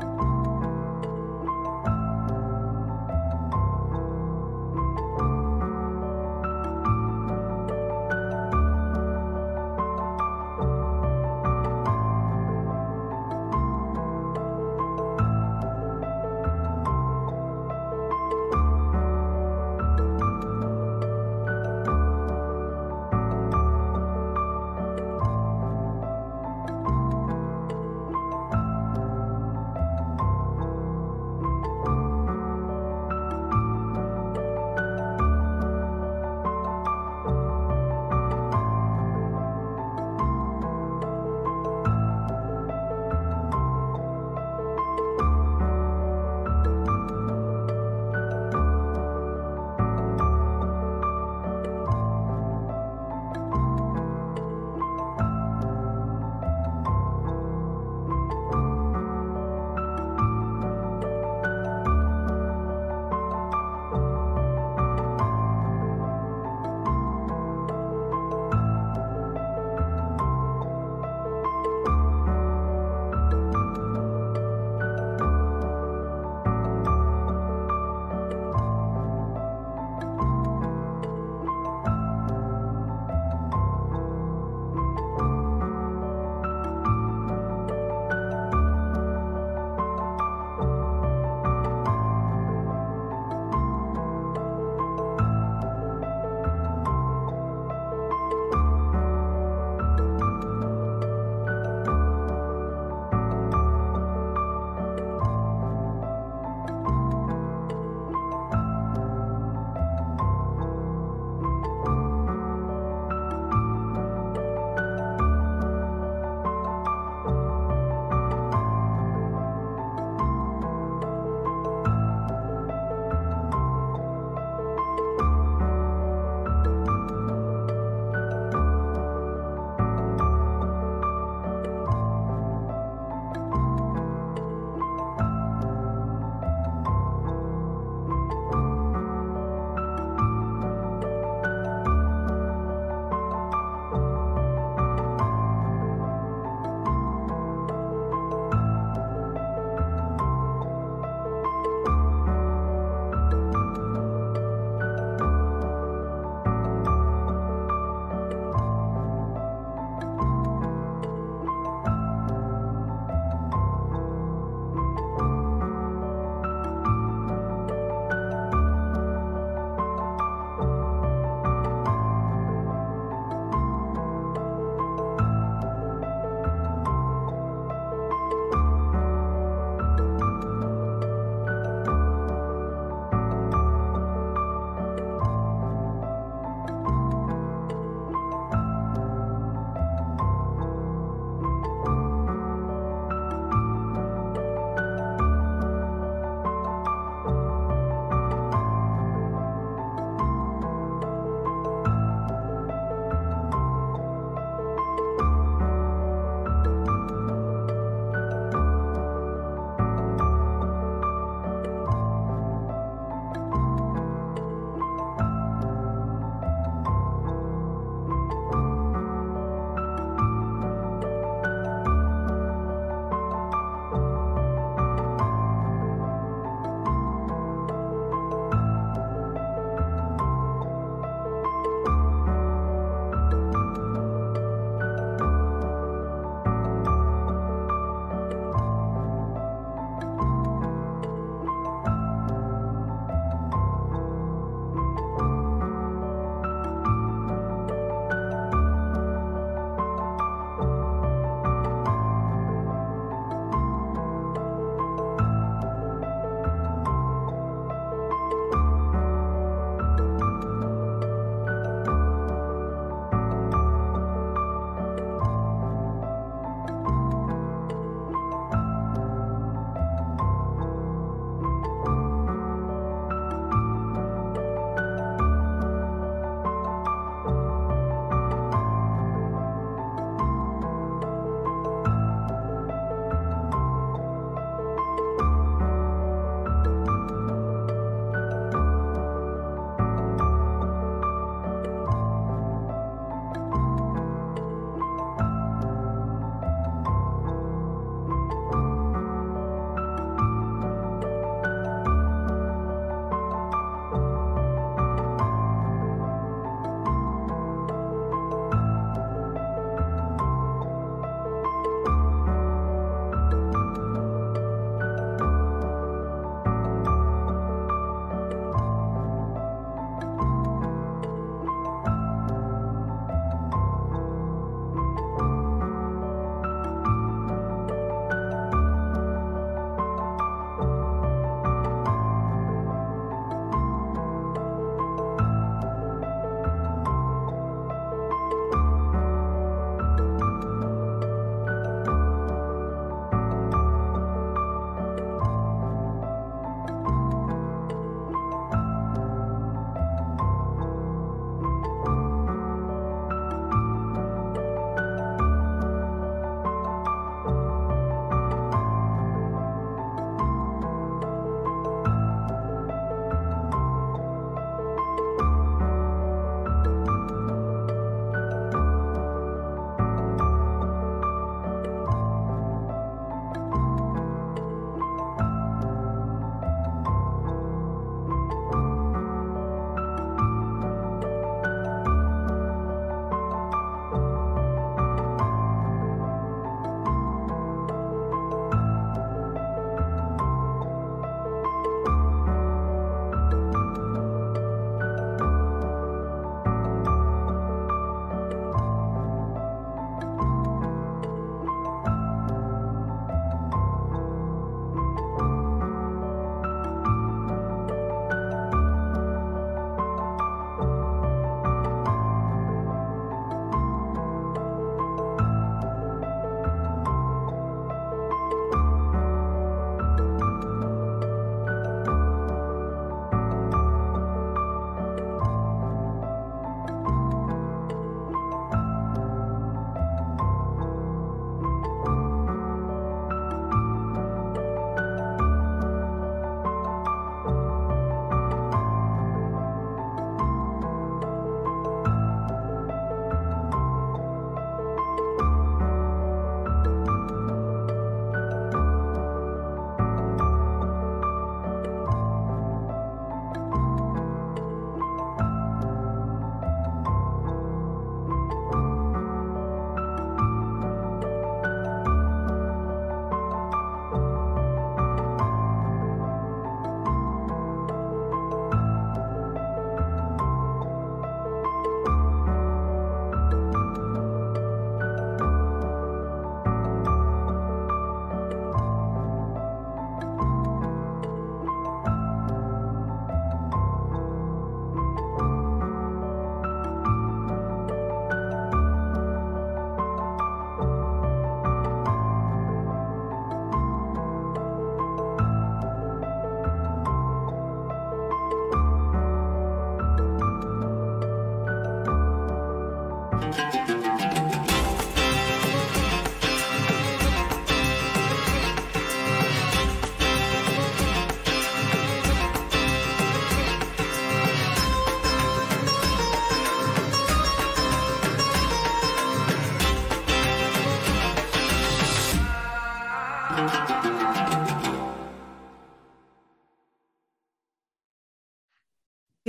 Bye.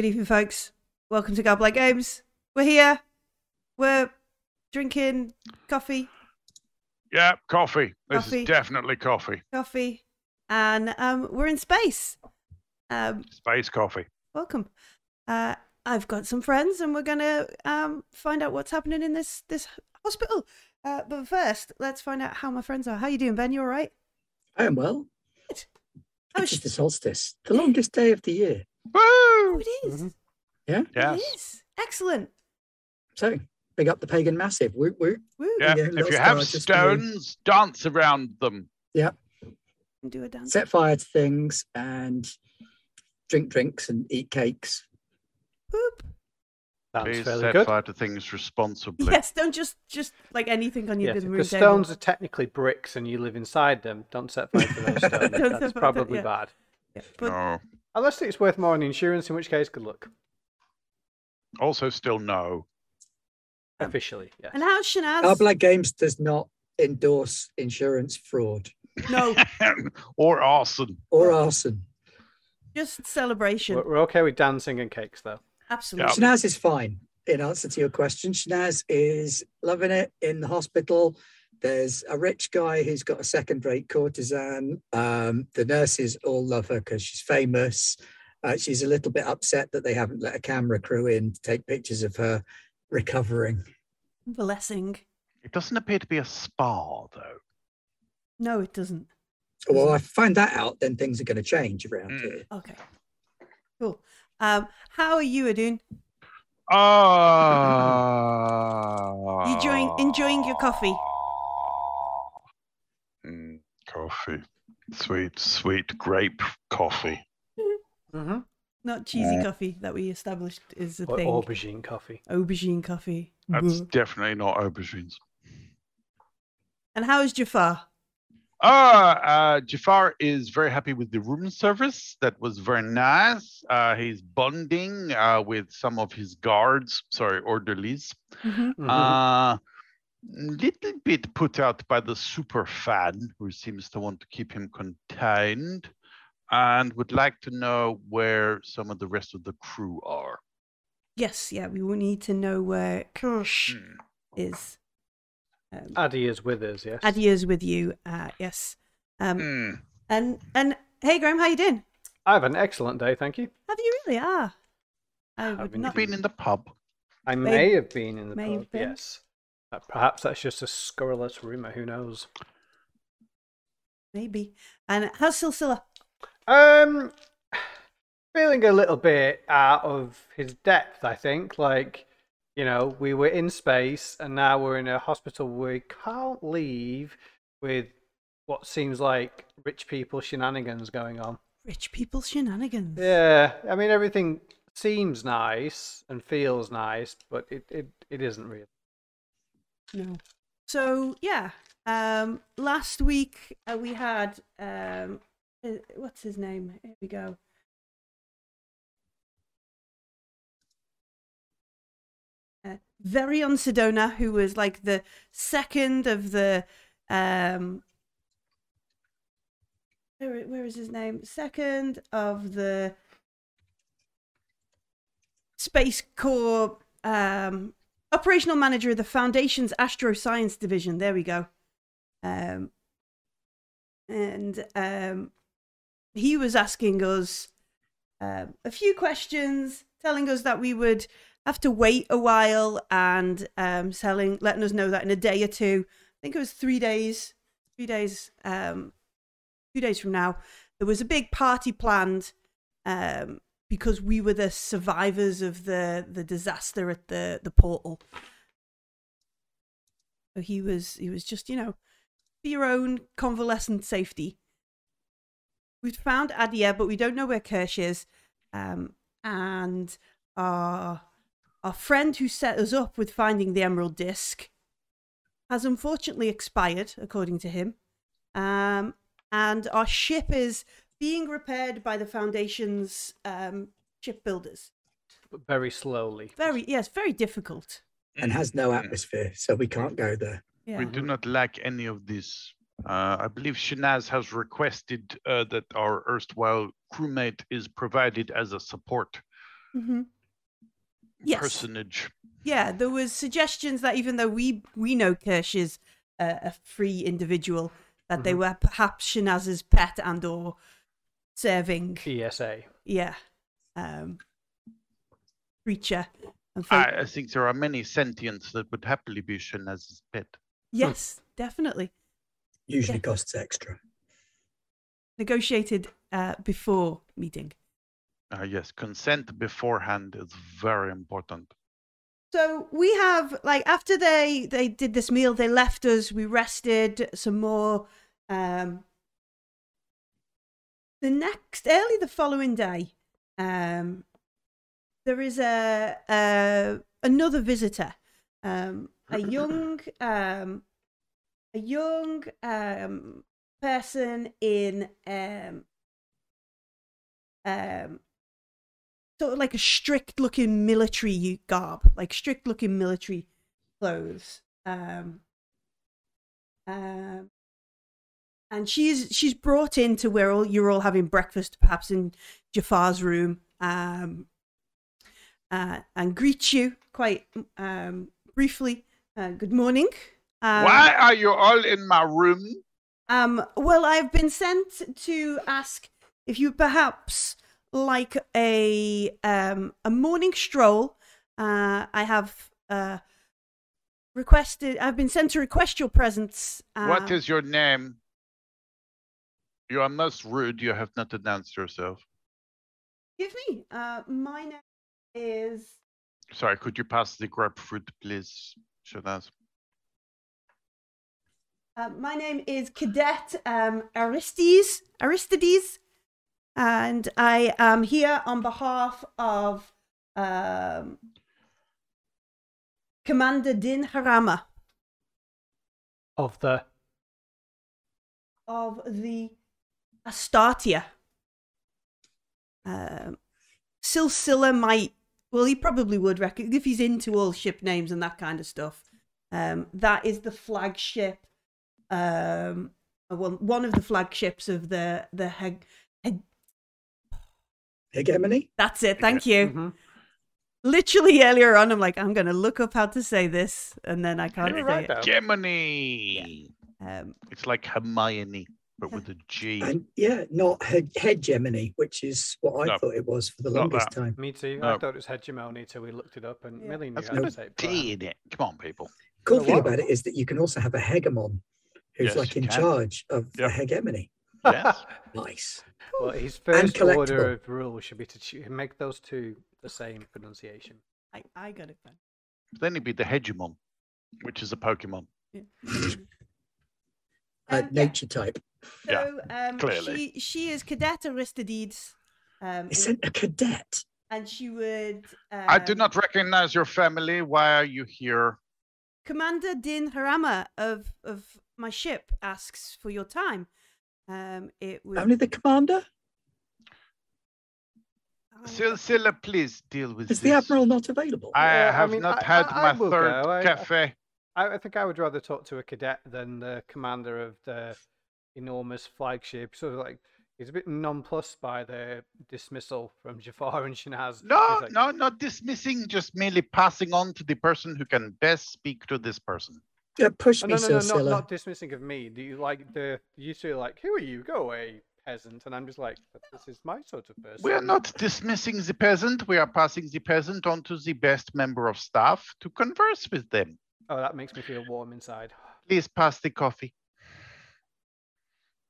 Good evening, folks. Welcome to Godblike Games. We're here. We're drinking coffee, Yeah, coffee. This Coffee. is definitely coffee. coffee, and um, we're in space. Um, Space coffee. welcome. Uh, I've got some friends, and we're gonna um, find out what's happening in this this hospital. Uh, but first, let's find out how my friends are. How are you doing, Ben? You all right? I am well. How It's is the solstice, the longest day of the year. Woo! Oh, it is. Mhm. Yeah. Yes. It is. Excellent. So big up the pagan massive. Woo, woot. Woo. Yeah. Yeah, If you have star just stones, dance around them. Yeah. And Do a dance. Set fire to things and drink drinks and eat cakes. Whoop. Sounds Please fairly set good. fire to things responsibly. Yes, don't just just like anything on your Yes, living room because table. stones are technically bricks and you live inside them. Don't set fire to those stones. That's fire to- probably yeah. bad. Yeah, but No. Unless it's worth more on insurance, in which case, good luck. Also, still no. Officially, yes. and how's Shanaz? Our Black Games does not endorse insurance fraud No, or arson. or arson. just celebration. We're, we're okay with dancing and cakes, though. Absolutely. Shanaz is fine. In answer to your question, Shanaz is loving it in the hospital. There's a rich guy who's got a second-rate courtesan. Um, the nurses all love her because she's famous. Uh, she's a little bit upset that they haven't let a camera crew in to take pictures of her recovering. Blessing. It doesn't appear to be a spa, though. No, it doesn't. Well, if I find that out, then things are going to change around Mm. here. Okay. Cool. Um, how are you doing? Ah. You enjoying enjoying your coffee? Mm, coffee. Sweet, sweet grape coffee. Mm-hmm. Not cheesy Yeah. coffee that we established is a Or thing. aubergine coffee. Aubergine coffee. That's Buh. definitely not aubergines. And how is Jafar? Ah, uh, Jafar is very happy with the room service. That was very nice. Uh, he's bonding uh, with some of his guards, sorry, orderlies. Mhm. Mhm. Uh, little bit put out by the super fan, who seems to want to keep him contained, and would like to know where some of the rest of the crew are. Yes, yeah, we will need to know where Kirsch Hmm. is. Um, Addy is with us, yes. Addy Adia's with you. Uh, yes. Um, Hmm. and and hey, Graham, how you doing? I have an excellent day, thank you. Have you really? Ah, I Have been not. Been in the pub. I May- may, have been in the may have pub, been. yes. Perhaps that's just a scurrilous rumour, who knows? Maybe. And how's Silsilla? Um, feeling a little bit out of his depth, I think. Like, you know, we were in space and now we're in a hospital we can't leave with what seems like rich people shenanigans going on. Rich people shenanigans. Yeah, I mean, everything seems nice and feels nice, but it, it, it isn't really. No. So yeah, um, last week uh, we had um, uh, what's his name? Here we go. Uh, Verion Sedona, who was like the second of the um, where, where is his name? Second of the Space Corps um, operational manager of the Foundation's Astro Science Division. There we go. Um, and um, he was asking us um, a few questions, telling us that we would have to wait a while and um, selling, letting us know that in a day or two, I think it was three days, three days, um, two days from now, there was a big party planned um, because we were the survivors of the the disaster at the the portal. So he was he was just you know for your own convalescent safety. We've found Adia, but we don't know where Kirsch is. Um, and our our friend who set us up with finding the emerald disc has unfortunately expired, according to him. Um, and our ship is being repaired by the Foundation's um, shipbuilders. But very slowly. Very, yes, very difficult. and has no Mm. atmosphere, so we can't go there. Yeah. We do not lack any of this Uh, I believe Shanaz has requested uh, that our erstwhile crewmate is provided as a support hmm Yes. personage. Yeah, there was suggestions that even though we we know Kirsch is a, a free individual, that they Mhm. were perhaps Shanaz's pet and or serving, ESA. yeah, um, creature. And I, I think there are many sentients that would happily be shown Shanaz's pet. yes, definitely Usually Yeah. costs extra. negotiated uh, before meeting. Uh, yes, consent beforehand is very important. So we have like after they they did this meal, they left us. We rested some more. Um, the next early the following day, um, there is a, a another visitor, um, a young um, a young um, person in um, um, sort of like a strict looking military garb, like strict looking military clothes. Um, um, and she's she's brought into where all you're all having breakfast, perhaps in Jafar's room, um, uh, and greets you quite um, briefly. Uh, good morning. Um, Why are you all in my room? um, well, I've been sent to ask if you perhaps like a um a morning stroll. Uh, I have uh requested. I've been sent to request your presence. what um, your name? You are most rude. You have not announced yourself. Give me. Uh, my name is. Sorry, could you pass the grapefruit, please, Shanaz? Uh, my name is Cadet um, Aristides. Aristides, and I am here on behalf of um, Commander Din Harama Of the of the Astartia. Um, Silsila might, well, he probably would reckon if he's into all ship names and that kind of stuff. Um, that is the flagship, um, one one of the flagships of the the heg. heg Hegemony? that's it. Thank you. Mhm. Literally earlier on, I'm like, I'm gonna look up how to say this, and then I can't You say were right it. there. Gemini. Um, It's like Hermione, but with a G. And yeah, not he- hegemony, which is what I No, thought it was for the longest that. time. Me too. No. I thought it was hegemony till we looked it up, and Yeah. Millie knew That's how no to say it. D in it. Come on, people. Cool Oh, thing wow. about it is that you can also have a hegemon who's Yes, like in can. charge of the hegemony. Yes. Nice. well, his first order of rules should be to make those two the same pronunciation. I I got it then. then it'd be the Hegemon, which is a Pokemon. Yeah. Uh, Um, yeah. nature type. Yeah, um, clearly. she she is Cadet Aristides, um, They sent a cadet. and she would. Um, I do not recognize your family. Why are you here? Commander Din Harama of of my ship asks for your time. Um, it would. Only the commander? I- Silsila, please deal with Is this. the admiral not available? I Yeah, I have mean, not I- had I- my I third go. I- cafe. I, I think I would rather talk to a cadet than the commander of the enormous flagship. Sort of like he's a bit nonplussed by the dismissal from Jafar and Shanaz. No, like, no, not dismissing, just merely passing on to the person who can best speak to this person. Yeah, push Oh, me, no, no, no, not, not dismissing of me. Do you like the you two are like, who are you? Go away, peasant. And I'm just like, this is my sort of person. We are not dismissing the peasant. We are passing the peasant on to the best member of staff to converse with them. Oh, that makes me feel warm inside. Please pass the coffee.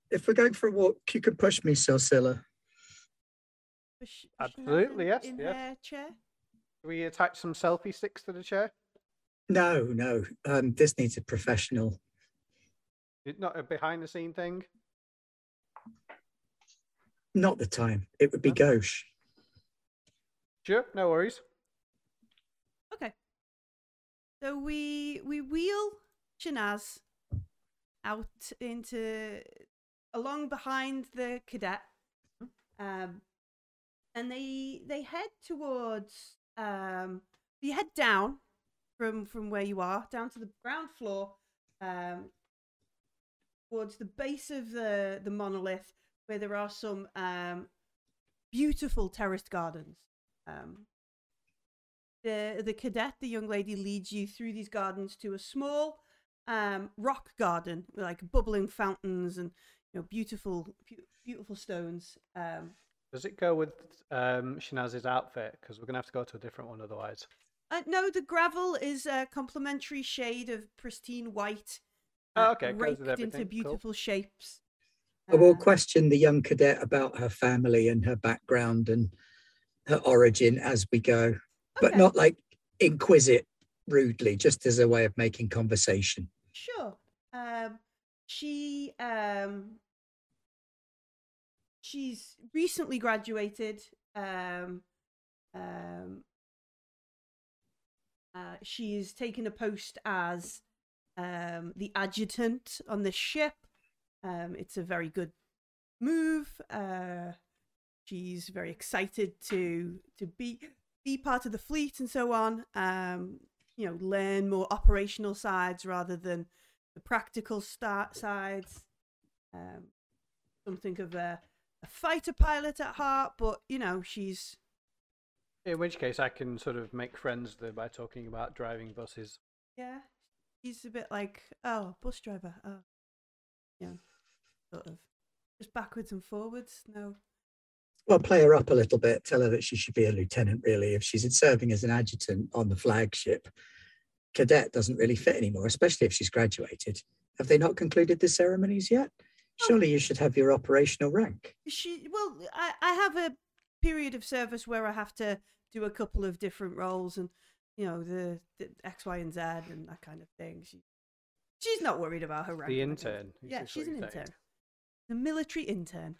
If we're going for a walk, you could push me, Silsila. push- push Absolutely, yes, In yes. her chair. Do we attach some selfie sticks to the chair? No, no. Um, this needs a professional. It- Not a behind the scene thing. Not the time. It would be No? gauche. Sure, no worries. So we we wheel Shanaz out into along behind the cadet, um, and they they head towards um, you head down from from where you are down to the ground floor, um, towards the base of the the monolith, where there are some um, beautiful terraced gardens. Um, the the cadet, the young lady, leads you through these gardens to a small um, rock garden with like bubbling fountains and you know beautiful beautiful stones. Um, Does it go with um, Shanaz's outfit? Because we're gonna have to go to a different one otherwise. uh, no, the gravel is a complementary shade of pristine white. Oh, uh, okay, goes with raked into everything, cool. beautiful shapes. I will Uh, question the young cadet about her family and her background and her origin as we go, but okay, not like inquisit rudely, just as a way of making conversation. Sure. Um, she um, she's recently graduated. Um, um, uh, she's taken a post as um, the adjutant on the ship. Um, it's a very good move. Uh, she's very excited to to be be part of the fleet and so on. Um, you know, learn more operational sides rather than the practical start sides. Um, something of a, a fighter pilot at heart, but you know, she's In which case, I can sort of make friends there by talking about driving buses. yeah, she's a bit like oh, bus driver, oh, yeah, sort of just backwards and forwards. No, Well, play her up a little bit. Tell her that she should be a lieutenant, really. If she's serving as an adjutant on the flagship, cadet doesn't really fit anymore, especially if she's graduated. Have they not concluded the ceremonies yet? Oh. Surely you should have your operational rank. she well, I I have a period of service where I have to do a couple of different roles and you know the, the X, Y, and Z and that kind of thing. She she's not worried about her rank. The and that kind of- intern. is Yeah, she's an you're intern. The military intern.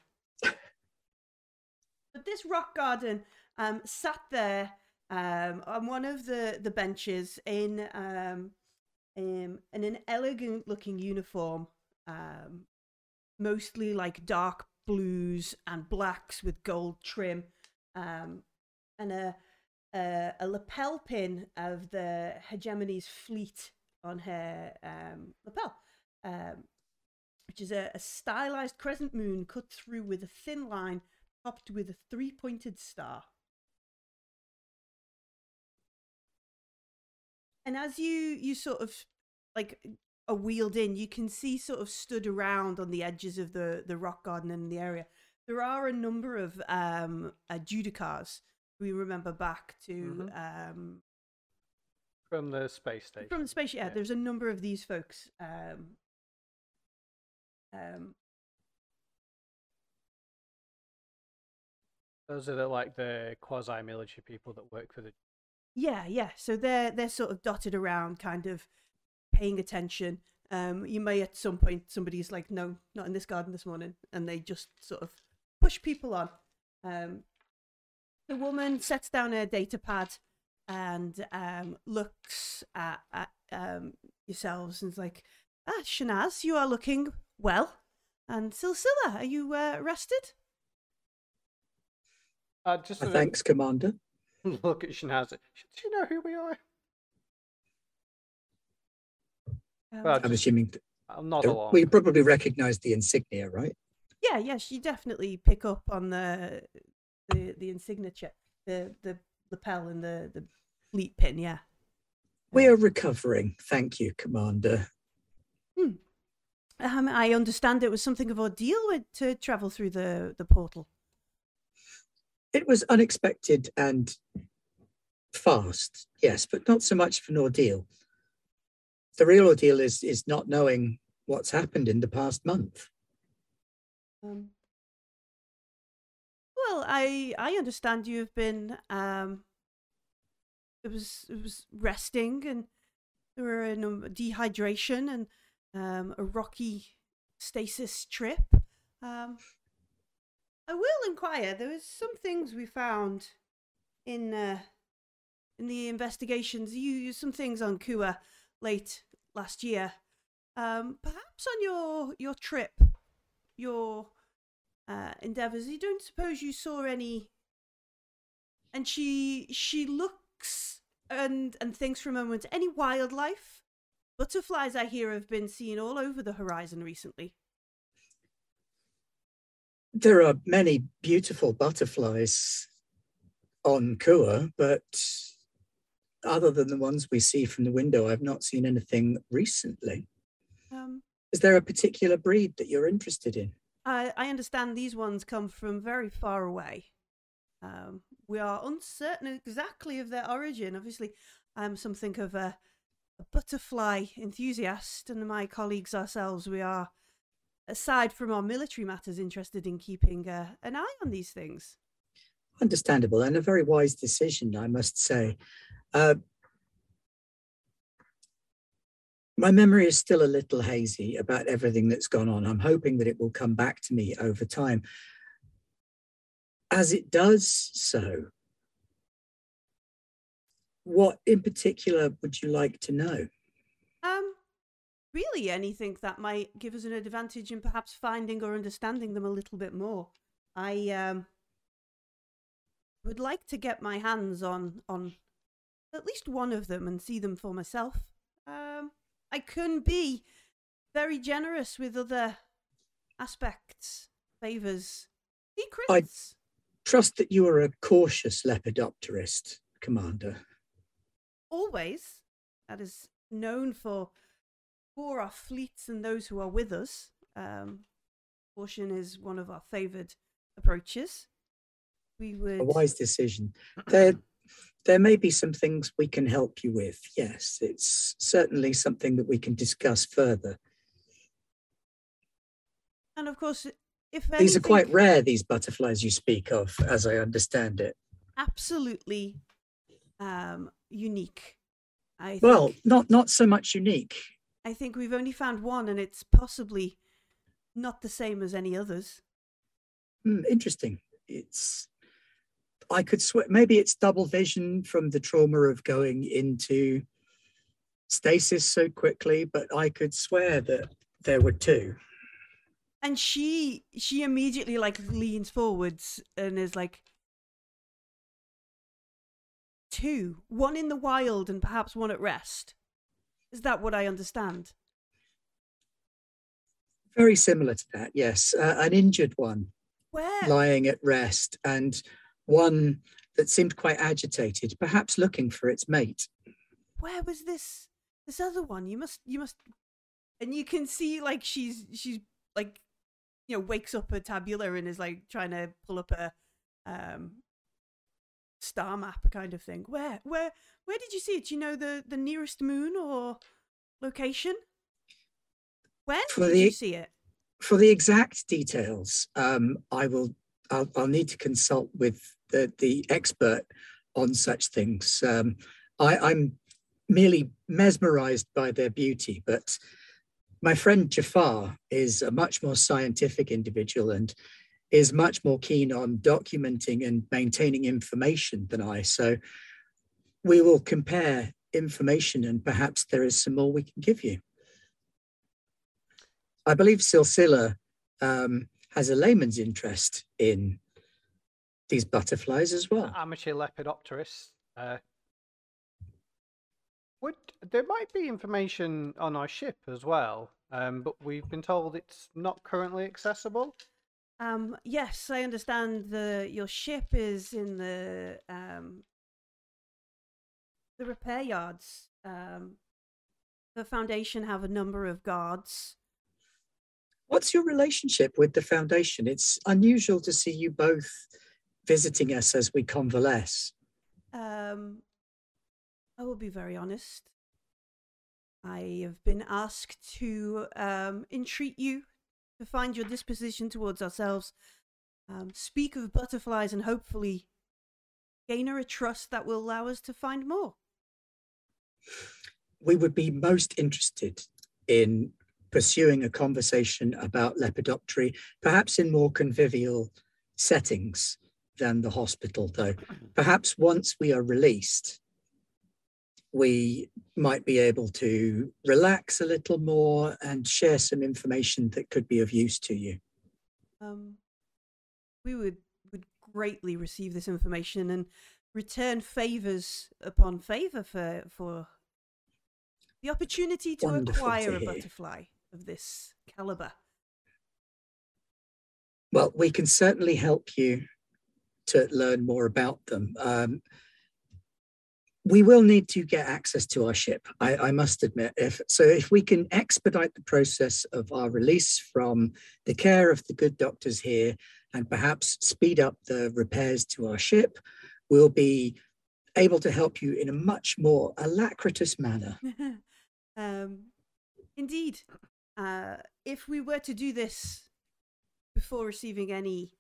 But this rock garden um, sat there um, on one of the, the benches in um, um, in an elegant looking uniform, um, mostly like dark blues and blacks with gold trim, um, and a, a a lapel pin of the hegemony's fleet on her um, lapel. Um, which is a, a stylized crescent moon cut through with a thin line topped with a three pointed star. And as you you sort of like are wheeled in, you can see sort of stood around on the edges of the the rock garden in the area. There are a number of um uh, Judicars. We remember back to um From the space station. from the space. Yeah, Yeah. there's a number of these folks. Um, um, Those are the, like the quasi-military people that work for the. Yeah, yeah. So they're they're sort of dotted around, kind of paying attention. Um, you may at some point somebody's like, no, not in this garden this morning, and they just sort of push people on. Um, the woman sets down her data pad and um, looks at, at um, yourselves and is like, ah, Shanaz, you are looking well. And Silsilla, are you uh, rested? Uh, just sort Thanks, Commander. look at Shanaz. Do you know who we are? Um, Well, I'm just assuming I'll nod uh, along. we probably recognize the insignia, right? Yeah, yes, you definitely pick up on the the the insignia, the the lapel and the the fleet pin. Yeah. We are recovering. Thank you, Commander. Um, I understand it was something of ordeal to travel through the the portal. It was unexpected and fast, yes, but not so much of an ordeal. The real ordeal is is not knowing what's happened in the past month. Um, well, I I understand you have been um. It was it was resting and there were in a dehydration and um a rocky stasis trip. Um, I will inquire. There was some things we found in uh, in the investigations. You you- some things on Kua late last year. Um, perhaps on your your trip, your uh, endeavors. You don't suppose you saw any? And she she looks and and thinks for a moment. Any wildlife? Butterflies, I hear, have been seen all over the horizon recently. There are many beautiful butterflies on Kua, but other than the ones we see from the window, I've not seen anything recently. Um, Is there a particular breed that you're interested in? I, I understand these ones come from very far away. Um, we are uncertain exactly of their origin. Obviously, I'm something of a, a butterfly enthusiast, and my colleagues ourselves, we are, aside from our military matters, interested in keeping uh, an eye on these things. Understandable and a very wise decision, I must say. Uh, my memory is still a little hazy about everything that's gone on. I'm hoping that it will come back to me over time. As it does so, what in particular would you like to know? Really, anything that might give us an advantage in perhaps finding or understanding them a little bit more. I um would like to get my hands on on at least one of them and see them for myself. Um, I can be very generous with other aspects, favors, secrets. I Trust that you are a cautious lepidopterist, Commander. Always, that is known for for our fleets and those who are with us. Um, caution is one of our favoured approaches. We would A wise decision. There, there may be some things we can help you with. Yes, it's certainly something that we can discuss further. And of course, if These are quite rare, these butterflies you speak of, as I understand it. absolutely um, unique. I think, Well, not not so much unique. I think we've only found one, and it's possibly not the same as any others. Hmm, interesting. It's I could swear maybe it's double vision from the trauma of going into stasis so quickly, but I could swear that there were two. And she she immediately like leans forwards and is like two, one in the wild and perhaps one at rest. Is that what I understand? Very similar to that, yes. Uh, an injured one Where lying at rest, and one that seemed quite agitated, perhaps looking for its mate. where was this this other one? You must you must and you can see like she's she's like you know wakes up a tabula and is like trying to pull up a um star map kind of thing. Where where where did you see it? Do you know the the nearest moon or location? When For did the- you see it? For the exact details, um, I will. I'll, I'll need to consult with the, the expert on such things. Um, I, I'm merely mesmerized by their beauty, but my friend Jafar is a much more scientific individual and is much more keen on documenting and maintaining information than I. So we will compare information and perhaps there is some more we can give you. I believe Silsila um, has a layman's interest in these butterflies as well. Amateur lepidopterist. Uh, would there might be information on our ship as well, um, but we've been told it's not currently accessible. Um yes, I understand the your ship is in the um the repair yards. Um the foundation have a number of guards What's your relationship with the foundation? It's unusual to see you both visiting us as we convalesce. Um, I will be very honest. I have been asked to um, entreat you to find your disposition towards ourselves, um, speak of butterflies, and hopefully gain her a trust that will allow us to find more. We would be most interested in pursuing a conversation about lepidoptery, perhaps in more convivial settings than the hospital, though. Perhaps once we are released, we might be able to relax a little more and share some information that could be of use to you. Um, we would would greatly receive this information and return favors upon favor for for the opportunity to Wonderful acquire to a butterfly of this caliber. Well, we can certainly help you to learn more about them. Um, we will need to get access to our ship. I, I, must admit, if so, if we can expedite the process of our release from the care of the good doctors here, and perhaps speed up the repairs to our ship, we'll be able to help you in a much more alacritous manner. um, indeed, uh, if we were to do this before receiving any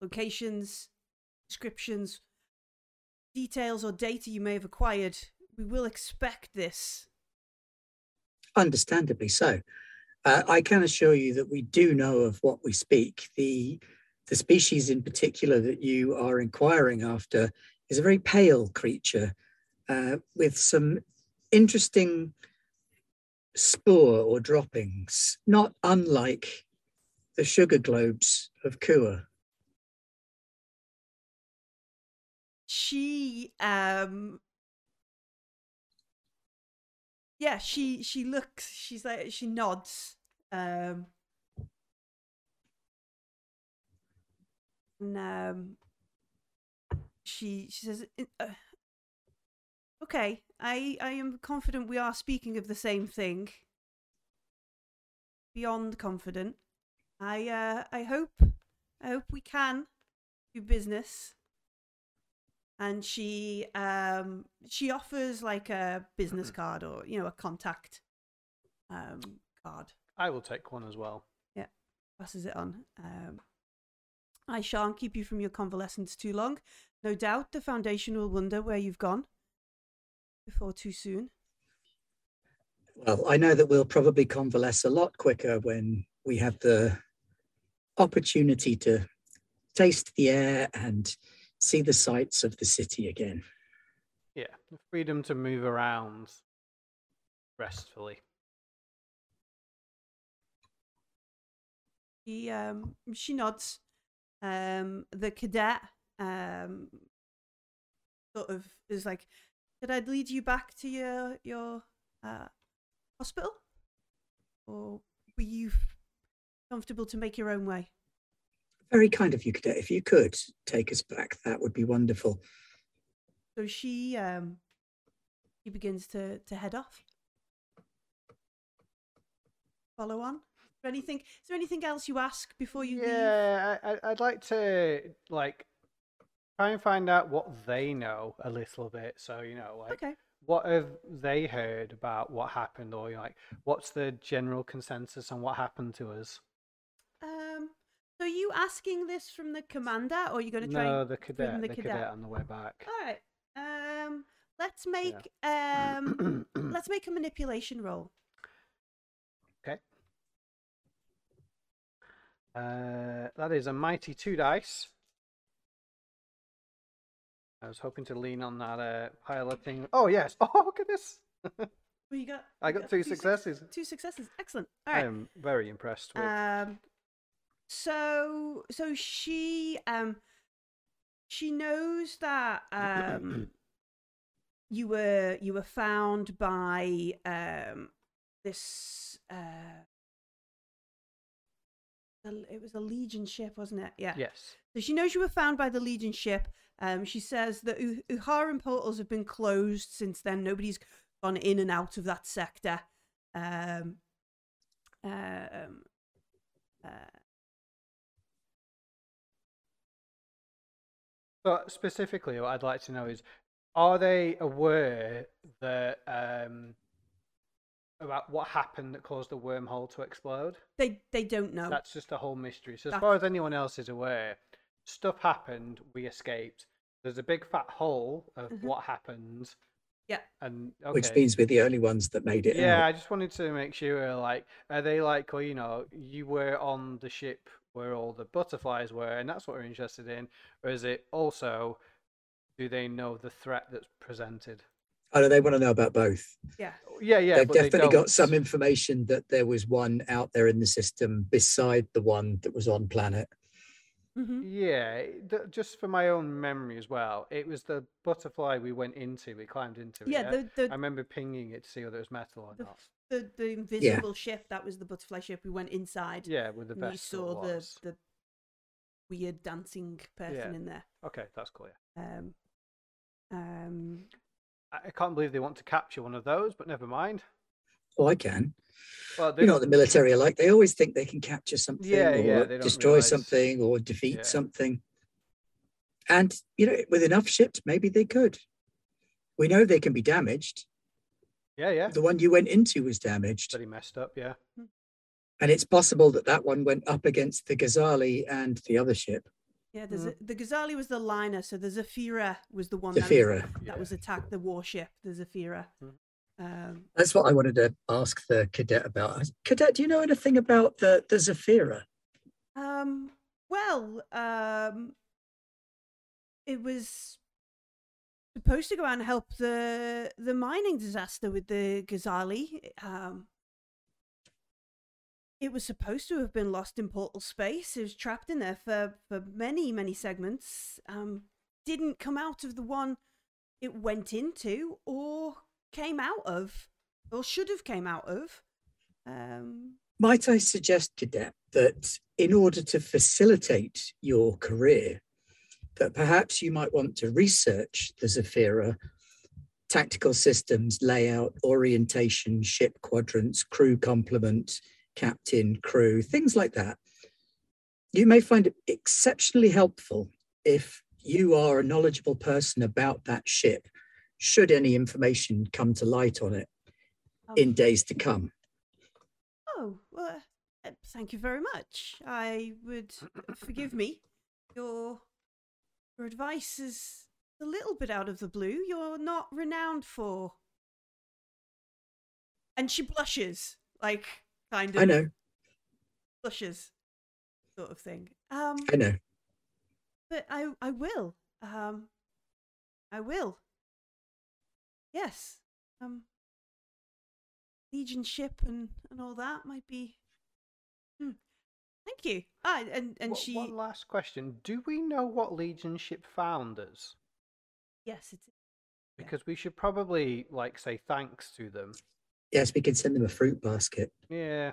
locations, descriptions, details, or data you may have acquired, we will expect this. Understandably so. Uh, I can assure you that we do know of what we speak. The the species in particular that you are inquiring after is a very pale creature uh, with some interesting spore or droppings, not unlike the sugar globes of Kua. She um yeah, she she looks she's like she nods. Um and um she she says uh, okay i i am confident we are speaking of the same thing beyond confident I uh, I hope I hope we can do business. And she um she offers like a business card or you know a contact um card. I will take one as well. Yeah, passes it on. Um, I shan't keep you from your convalescence too long. No doubt the Foundation will wonder where you've gone before too soon. Well, I know that we'll probably convalesce a lot quicker when we have the opportunity to taste the air and see the sights of the city again. Yeah, the freedom to move around restfully. She um she nods. Um the cadet um sort of is like, Did I lead you back to your your uh hospital? Or were you comfortable to make your own way. Very kind of you, Cadet. If you could take us back, that would be wonderful. So she um she begins to to head off. Follow on. Is there anything? Is there anything else you ask before you yeah, leave? Yeah, I, I'd like to like try and find out what they know a little bit. So you know, like okay what have they heard about what happened or like what's the general consensus on what happened to us so are you asking this from the commander, or are you going to try? No, the cadet. The, the cadet. cadet. on the way back. All right. Um, let's make yeah. um, let's make a manipulation roll. Okay. Uh, that is a mighty two dice. I was hoping to lean on that uh, piloting. Oh yes! Oh look at this. What you got? I got, got two, two, successes. Two successes. Excellent. All right. I am very impressed with. Um, so so she um she knows that um you were you were found by um this uh it was a legion ship wasn't it? Yeah. Yes. So she knows you were found by the legion ship. Um she says that U- Uharan portals have been closed since then. Nobody's gone in and out of that sector. Um um uh, But specifically, what I'd like to know is, are they aware that um, about what happened that caused the wormhole to explode? They they don't know. That's just a whole mystery. So as That's... far as anyone else is aware, stuff happened. We escaped. There's a big fat hole of mm-hmm. what happened. Yeah. And okay. which means we're the only ones that made it. Yeah, out. I just wanted to make sure. Like, are they like, well, you know, you were on the ship where all the butterflies were, and that's what we're interested in, or is it also do they know the threat that's presented? Oh, they want to know about both. Yeah, yeah, yeah. They've definitely they got some information that there was one out there in the system beside the one that was on planet. Mm-hmm. Yeah, just for my own memory as well. It was the butterfly we went into. We climbed into. Yeah, yeah? The, the, I remember pinging it to see whether it was metal or the, not the the invisible yeah. ship that was the butterfly ship we went inside yeah with the best you saw the the weird dancing person Yeah. in there. Okay, that's clear. Um, um, I I can't believe they want to capture one of those, but never mind. Oh, I can. Well, they, You know what the military are like. They always think they can capture something Yeah, or yeah, destroy realise- something or defeat Yeah. something. And, you know, with enough ships, maybe they could. We know they can be damaged. Yeah, yeah, The one you went into was damaged. pretty messed up. Yeah. And it's possible that that one went up against the Ghazali and the other ship, yeah, there's Mm. a, the Ghazali was the liner, so the Zafira was the one that was, that Yeah. was attacked, the warship, the Zafira. Mm. Um, That's what I wanted to ask the cadet about. Cadet, do you know anything about the, the Zafira? Um, well, um, it was supposed to go out and help the the mining disaster with the Ghazali. Um, it was supposed to have been lost in portal space. It was trapped in there for for many many segments. Um, didn't come out of the one it went into or came out of, or should have came out of. Um, Might I suggest, Cadet, that in order to facilitate your career, that perhaps you might want to research the Zafira tactical systems, layout, orientation, ship quadrants, crew complement, captain, crew, things like that. You may find it exceptionally helpful if you are a knowledgeable person about that ship, should any information come to light on it um, in days to come. Oh, well, uh, thank you very much. I would forgive me. Your your advice is a little bit out of the blue. You're not renowned for. And she blushes, like kind of I know, blushes, sort of thing. Um, I know. but I I will. Um, I will. Yes. Um. Legion ship and and all that might be. Thank you. Ah, and and Wha- she. One last question: Do we know what Legion ship found us? Yes, it's. Because we should probably like say thanks to them. Yes, we could send them a fruit basket. Yeah.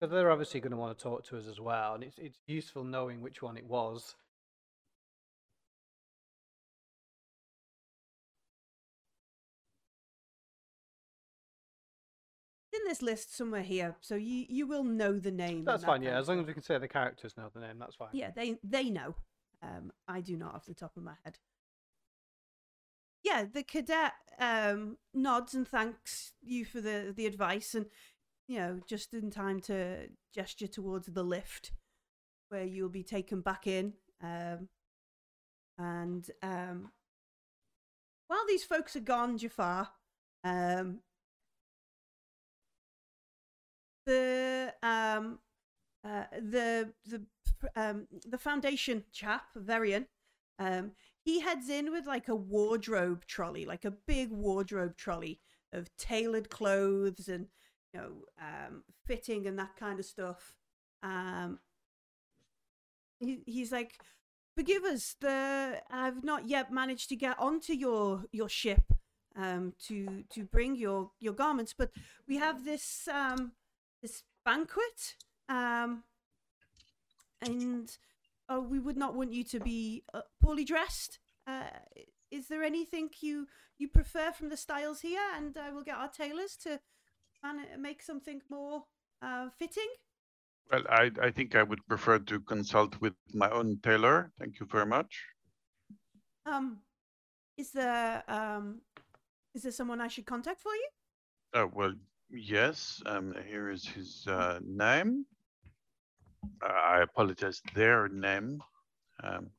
Because they're obviously going to want to talk to us as well, and it's it's useful knowing which one it was. In this list somewhere here, so you you will know the name. That's that fine, yeah. As long as we can say the characters know the name, that's fine. Yeah, they they know. Um, I do not off the top of my head. Yeah, the cadet um nods and thanks you for the the advice, and you know, just in time to gesture towards the lift, where you'll be taken back in. Um, and um, while these folks are gone, Jafar, um, the um uh, the the um the foundation chap Varian um he heads in with like a wardrobe trolley like a big wardrobe trolley of tailored clothes and you know um fitting and that kind of stuff. Um he, he's like forgive us the i've not yet managed to get onto your your ship um to to bring your your garments but we have this um this banquet um and uh, we would not want you to be uh, poorly dressed uh, is there anything you you prefer from the styles here and i will get our tailors to make something more uh, fitting Well, I, I think I would prefer to consult with my own tailor. Thank you very much. um is there um is there someone i should contact for you Uh, well, yes. Um, here is his uh, name. Uh, I apologize. Their name. Um,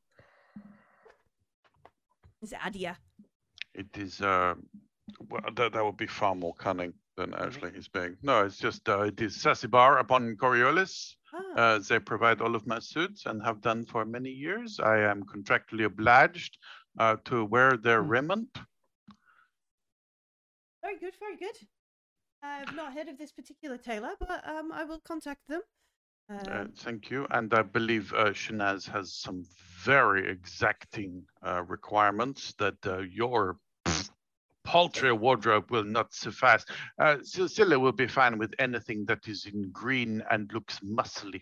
is adia it is. Uh, well, that that would be far more cunning than actually he's being. No, it's just. Uh, it is Sassibar upon Coriolis. ah, Uh, they provide all of my suits and have done for many years. I am contractually obliged uh, to wear their Hmm. raiment. very good very good i've not heard of this particular tailor but um i will contact them Uh, um, thank you. And I believe uh, Shanaz has some very exacting uh, requirements that uh, your pff, paltry wardrobe will not suffice. Uh, Cecilia will be fine with anything that is in green and looks muscly.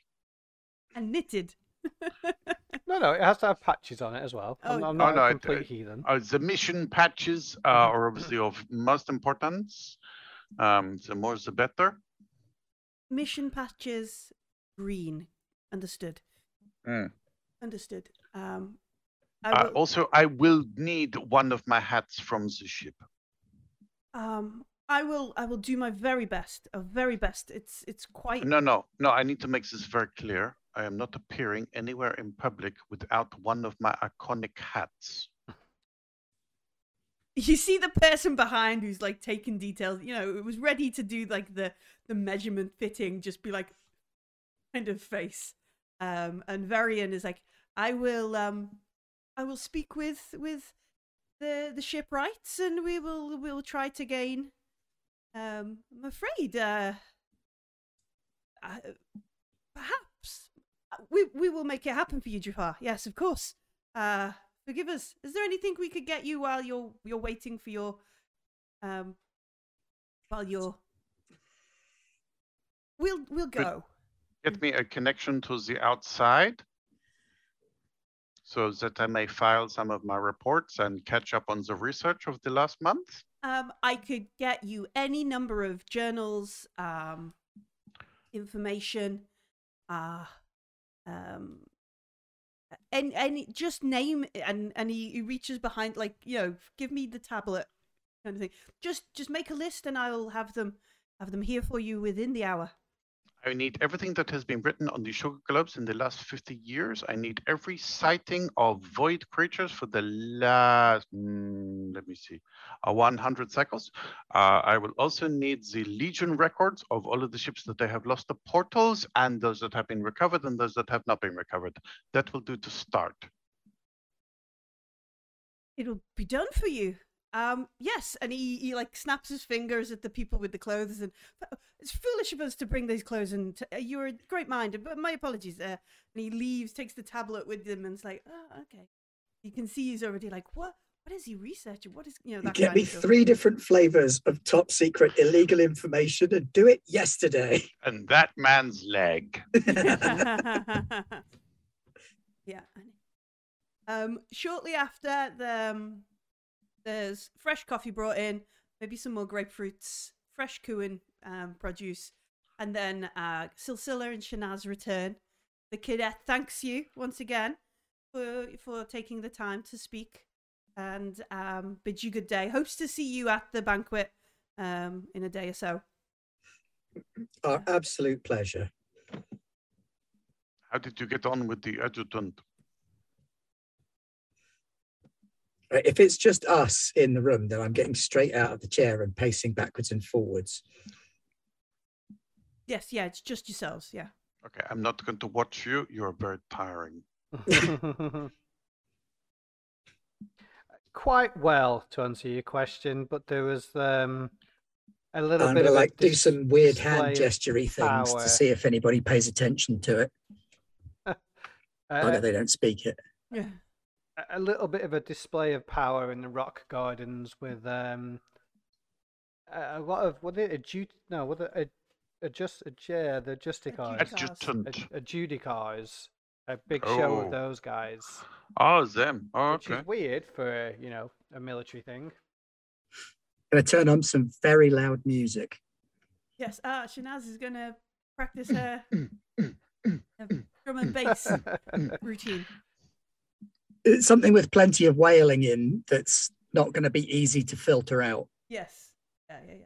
and knitted. No, no, it has to have patches on it as well. I'm, Oh. I'm Oh, not no, a it- complete it- heathen. Uh, the mission patches uh, are obviously of most importance. Um, the more the better. Mission patches, green. Understood. Mm. Understood. Um, I Uh, also, I will need one of my hats from the ship. um, I will. I will do my very best. A very best. It's. It's quite. No, no, no. I need to make this very clear. I am not appearing anywhere in public without one of my iconic hats. You see the person behind who's like taking details you know it was ready to do like the the measurement fitting just be like kind of face. Um and varian is like i will um i will speak with with the the shipwrights and we will we'll try to gain um i'm afraid uh, uh perhaps uh, we we will make it happen for you jafar. Yes of course. Uh forgive us. Is there anything we could get you while you're you're waiting for your um while you're We'll we'll go. Get me a connection to the outside so that I may file some of my reports and catch up on the research of the last month. Um I could get you any number of journals, um information, uh um and any just name and and he, he reaches behind like you know give me the tablet kind of thing. Just just make a list and i'll have them have them here for you within the hour I need everything that has been written on the sugar globes in the last 50 years. I need every sighting of void creatures for the last, mm, let me see, uh, 100 cycles. Uh, I will also need the Legion records of all of the ships that they have lost the portals and those that have been recovered and those that have not been recovered. That will do to start. it'll be done for you um yes and he, he like snaps his fingers at the people with the clothes and it's foolish of us to bring these clothes and to, uh, you're a great mind but my apologies uh, and he leaves takes the tablet with him and it's like oh okay you can see he's already like what what is he researching what is you know that Get me three different flavors of top secret illegal information and do it yesterday. And that man's leg. yeah. Um, shortly after, the, um, there's fresh coffee brought in, maybe some more grapefruits, fresh Kuin um, produce, and then uh, Silsila and Shanaz return. The cadet thanks you once again for for taking the time to speak and um, bids you good day. Hopes to see you at the banquet um, in a day or so. Our absolute pleasure. How did you get on with the adjutant? Right, If it's just us in the room, then I'm getting straight out of the chair and pacing backwards and forwards. Yes, yeah, it's just yourselves. Yeah. Okay, I'm not going to watch you. You're very tiring. Quite well to answer your question, but there was um, a little I'm bit gonna of like do some weird hand of gestury things power. to see if anybody pays attention to it. uh, Although they don't speak it. Yeah. A- a little bit of a display of power in the rock gardens with um a a lot of what it a ju- no what a, a just a yeah the justicars Adjudicars. Adjutant. a, a judicars a big show Oh. of those guys Oh, them. Oh, which okay. is weird for you know a military thing Gonna turn on some very loud music. Yes, uh, Shanaz is going to practice her her drum and bass routine. It's something with plenty of wailing in that's not going to be easy to filter out. Yes. Yeah, yeah, yeah.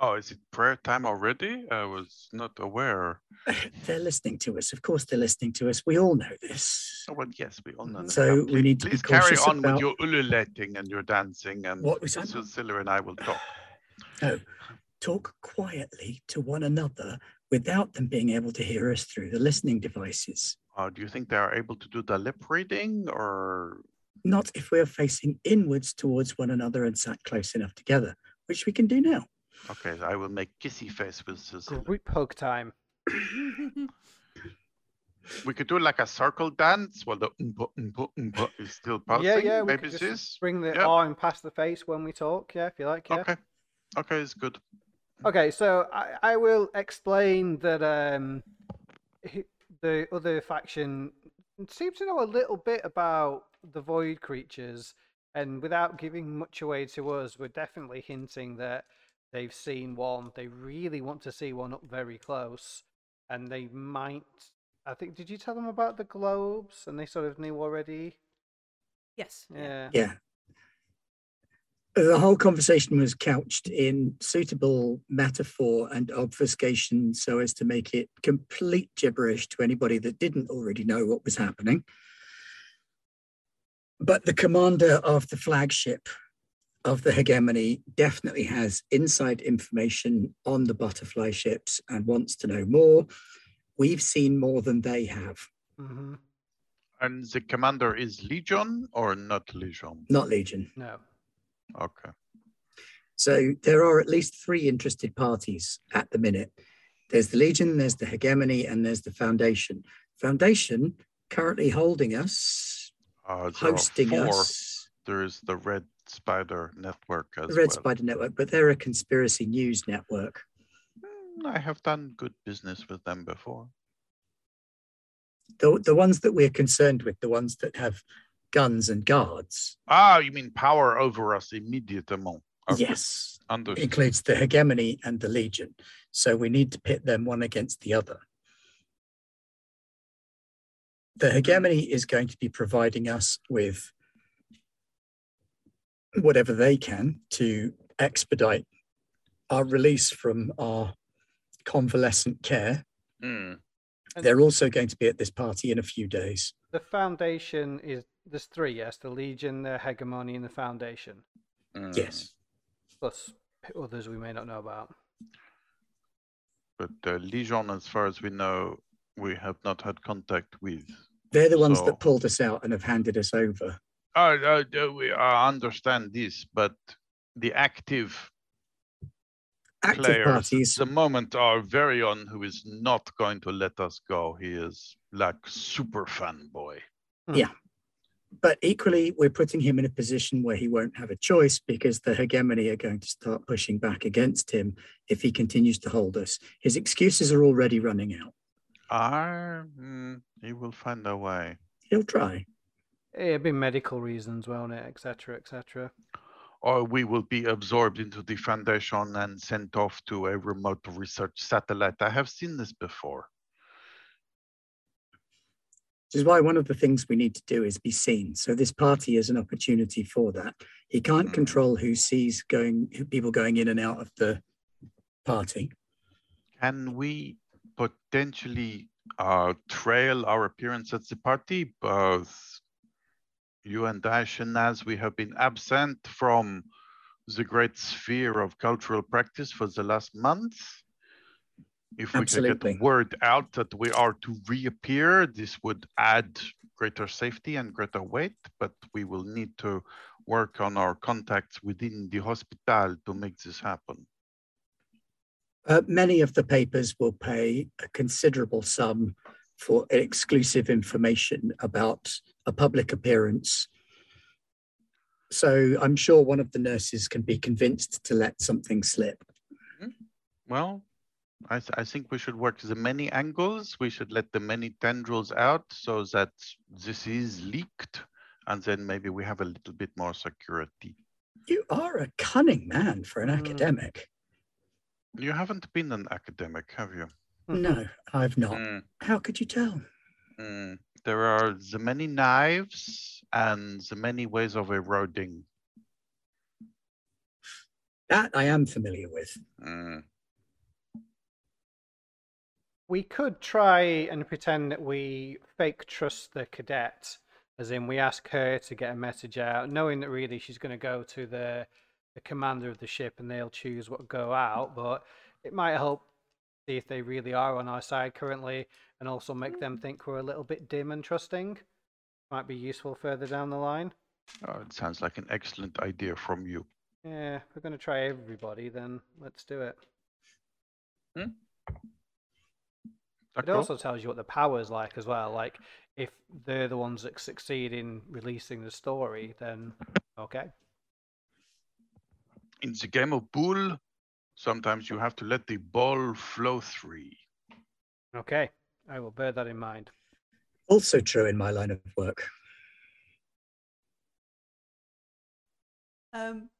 Oh, is it prayer time already? I was not aware. They're listening to us. Of course, they're listening to us. We all know this. Oh, well, yes, we all know. that. So Now, we please- need to be please carry on about- with your ululating and your dancing, and What was that? Cecilia and I will talk. No, talk quietly to one another without them being able to hear us through the listening devices. Uh, do you think they are able to do the lip reading, or Not if we are facing inwards towards one another and sat close enough together, which we can do now. okay? I will make kissy face with Cecilia. group hug time We could do like a circle dance while the umpa, umpa, umpa is still pulsing. yeah yeah we Maybe could just bring the Yeah. arm past the face when we talk yeah if you like yeah Okay. Okay, it's good. Okay, so I, I will explain that um, he- the other faction seems to know a little bit about the void creatures, and without giving much away to us, we're definitely hinting that they've seen one. They really want to see one up very close, and they might. I think. Did you tell them about the globes? And they sort of knew already. Yes. Yeah. Yeah. The whole conversation was couched in suitable metaphor and obfuscation so as to make it complete gibberish to anybody that didn't already know what was happening. But the commander of the flagship of the hegemony definitely has inside information on the butterfly ships and wants to know more. We've seen more than they have, hmm And the commander is Legion or not Legion? not Legion. No. Okay. So there are at least three interested parties at the minute. There's the Legion, there's the Hegemony, and there's the Foundation. Foundation currently holding us, Uh, hosting four. us, There is the Red Spider Network as the Red well. Spider Network, but they're a conspiracy news network. Mm, I have done good business with them before. The, the ones that we're concerned with, the ones that have guns and guards, Ah, you mean power over us immediately? Okay, yes, Understood. includes the Hegemony and the Legion. So we need to pit them one against the other. The hegemony is going to be providing us with whatever they can to expedite our release from our convalescent care. Mm, They're also going to be at this party in a few days. The foundation is there's three, yes. The Legion, the Hegemony, and the Foundation. mm. Yes. Plus others we may not know about. But uh, Legion, as far as we know, we have not had contact with. They're the ones So- that pulled us out and have handed us over. Uh, uh, uh, we I understand this, but the active Active players parties, at the moment are Varian, who is not going to let us go. He is like super fanboy. But equally, we're putting him in a position where he won't have a choice because the hegemony are going to start pushing back against him if he continues to hold us. His excuses are already running out. Ah, mm, he will find a way. He'll try. It'd be medical reasons, won't it? Etc. Etc. Or we will be absorbed into the foundation and sent off to a remote research satellite. I have seen this before. Which is why one of the things we need to do is be seen. So this party is an opportunity for that. He can't Mm. control who sees going people going in and out of the party. Can we potentially uh, trail our appearance at the party? Both you and I, Shanaz, we have been absent from the great sphere of cultural practice for the last month. If we can Absolutely. get word out that we are to reappear, this would add greater safety and greater weight, but we will need to work on our contacts within the hospital to make this happen. Uh, many of the papers will pay a considerable sum for exclusive information about a public appearance. So I'm sure one of the nurses can be convinced to let something slip. Well, I, th- I think we should work the many angles. We should let the many tendrils out so that this is leaked, and then maybe we have a little bit more security. You are a cunning man for an Mm. academic. You haven't been an academic, have you? No, I've not. Mm, How could you tell? mm. There are the many knives and the many ways of eroding. That I am familiar with. Mm. We could try and pretend that we fake trust the cadet, as in we ask her to get a message out, knowing that really she's going to go to the the commander of the ship and they'll choose what go out. But it might help see if they really are on our side currently, and also make them mm. think we're a little bit dim and trusting. Might be useful further down the line. Oh, it sounds like an excellent idea from you. Yeah, we're going to try everybody, then let's do it. Hmm? It D'accord? also tells you what the power is like as well. Like, if they're the ones that succeed in releasing the story, then okay. In the game of pool, sometimes you have to let the ball flow free. Okay. I will bear that in mind. Also true in my line of work. Um,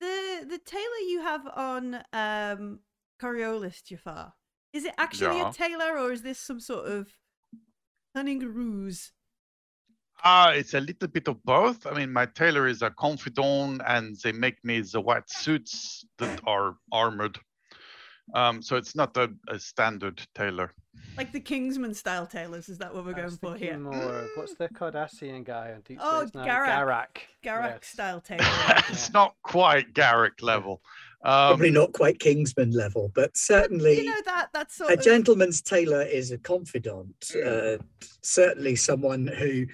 the the tailor you have on um Coriolis Jafar, is it actually Yeah. a tailor or is this some sort of cunning ruse? Ah, it's a little bit of both. I mean, my tailor is a confidant, and they make me the white suits that are armored. Um, so it's not a, a standard tailor. Like the Kingsman style tailors, is that what we're I going for here? more of what's the Cardassian guy on Deep Oh, Space Nine? Garak. Garak. Garak yes. style tailor. it's not quite Garak level. Probably Um, not quite Kingsman level, but certainly you know that that sort a of gentleman's tailor is a confidant. Uh, certainly someone who,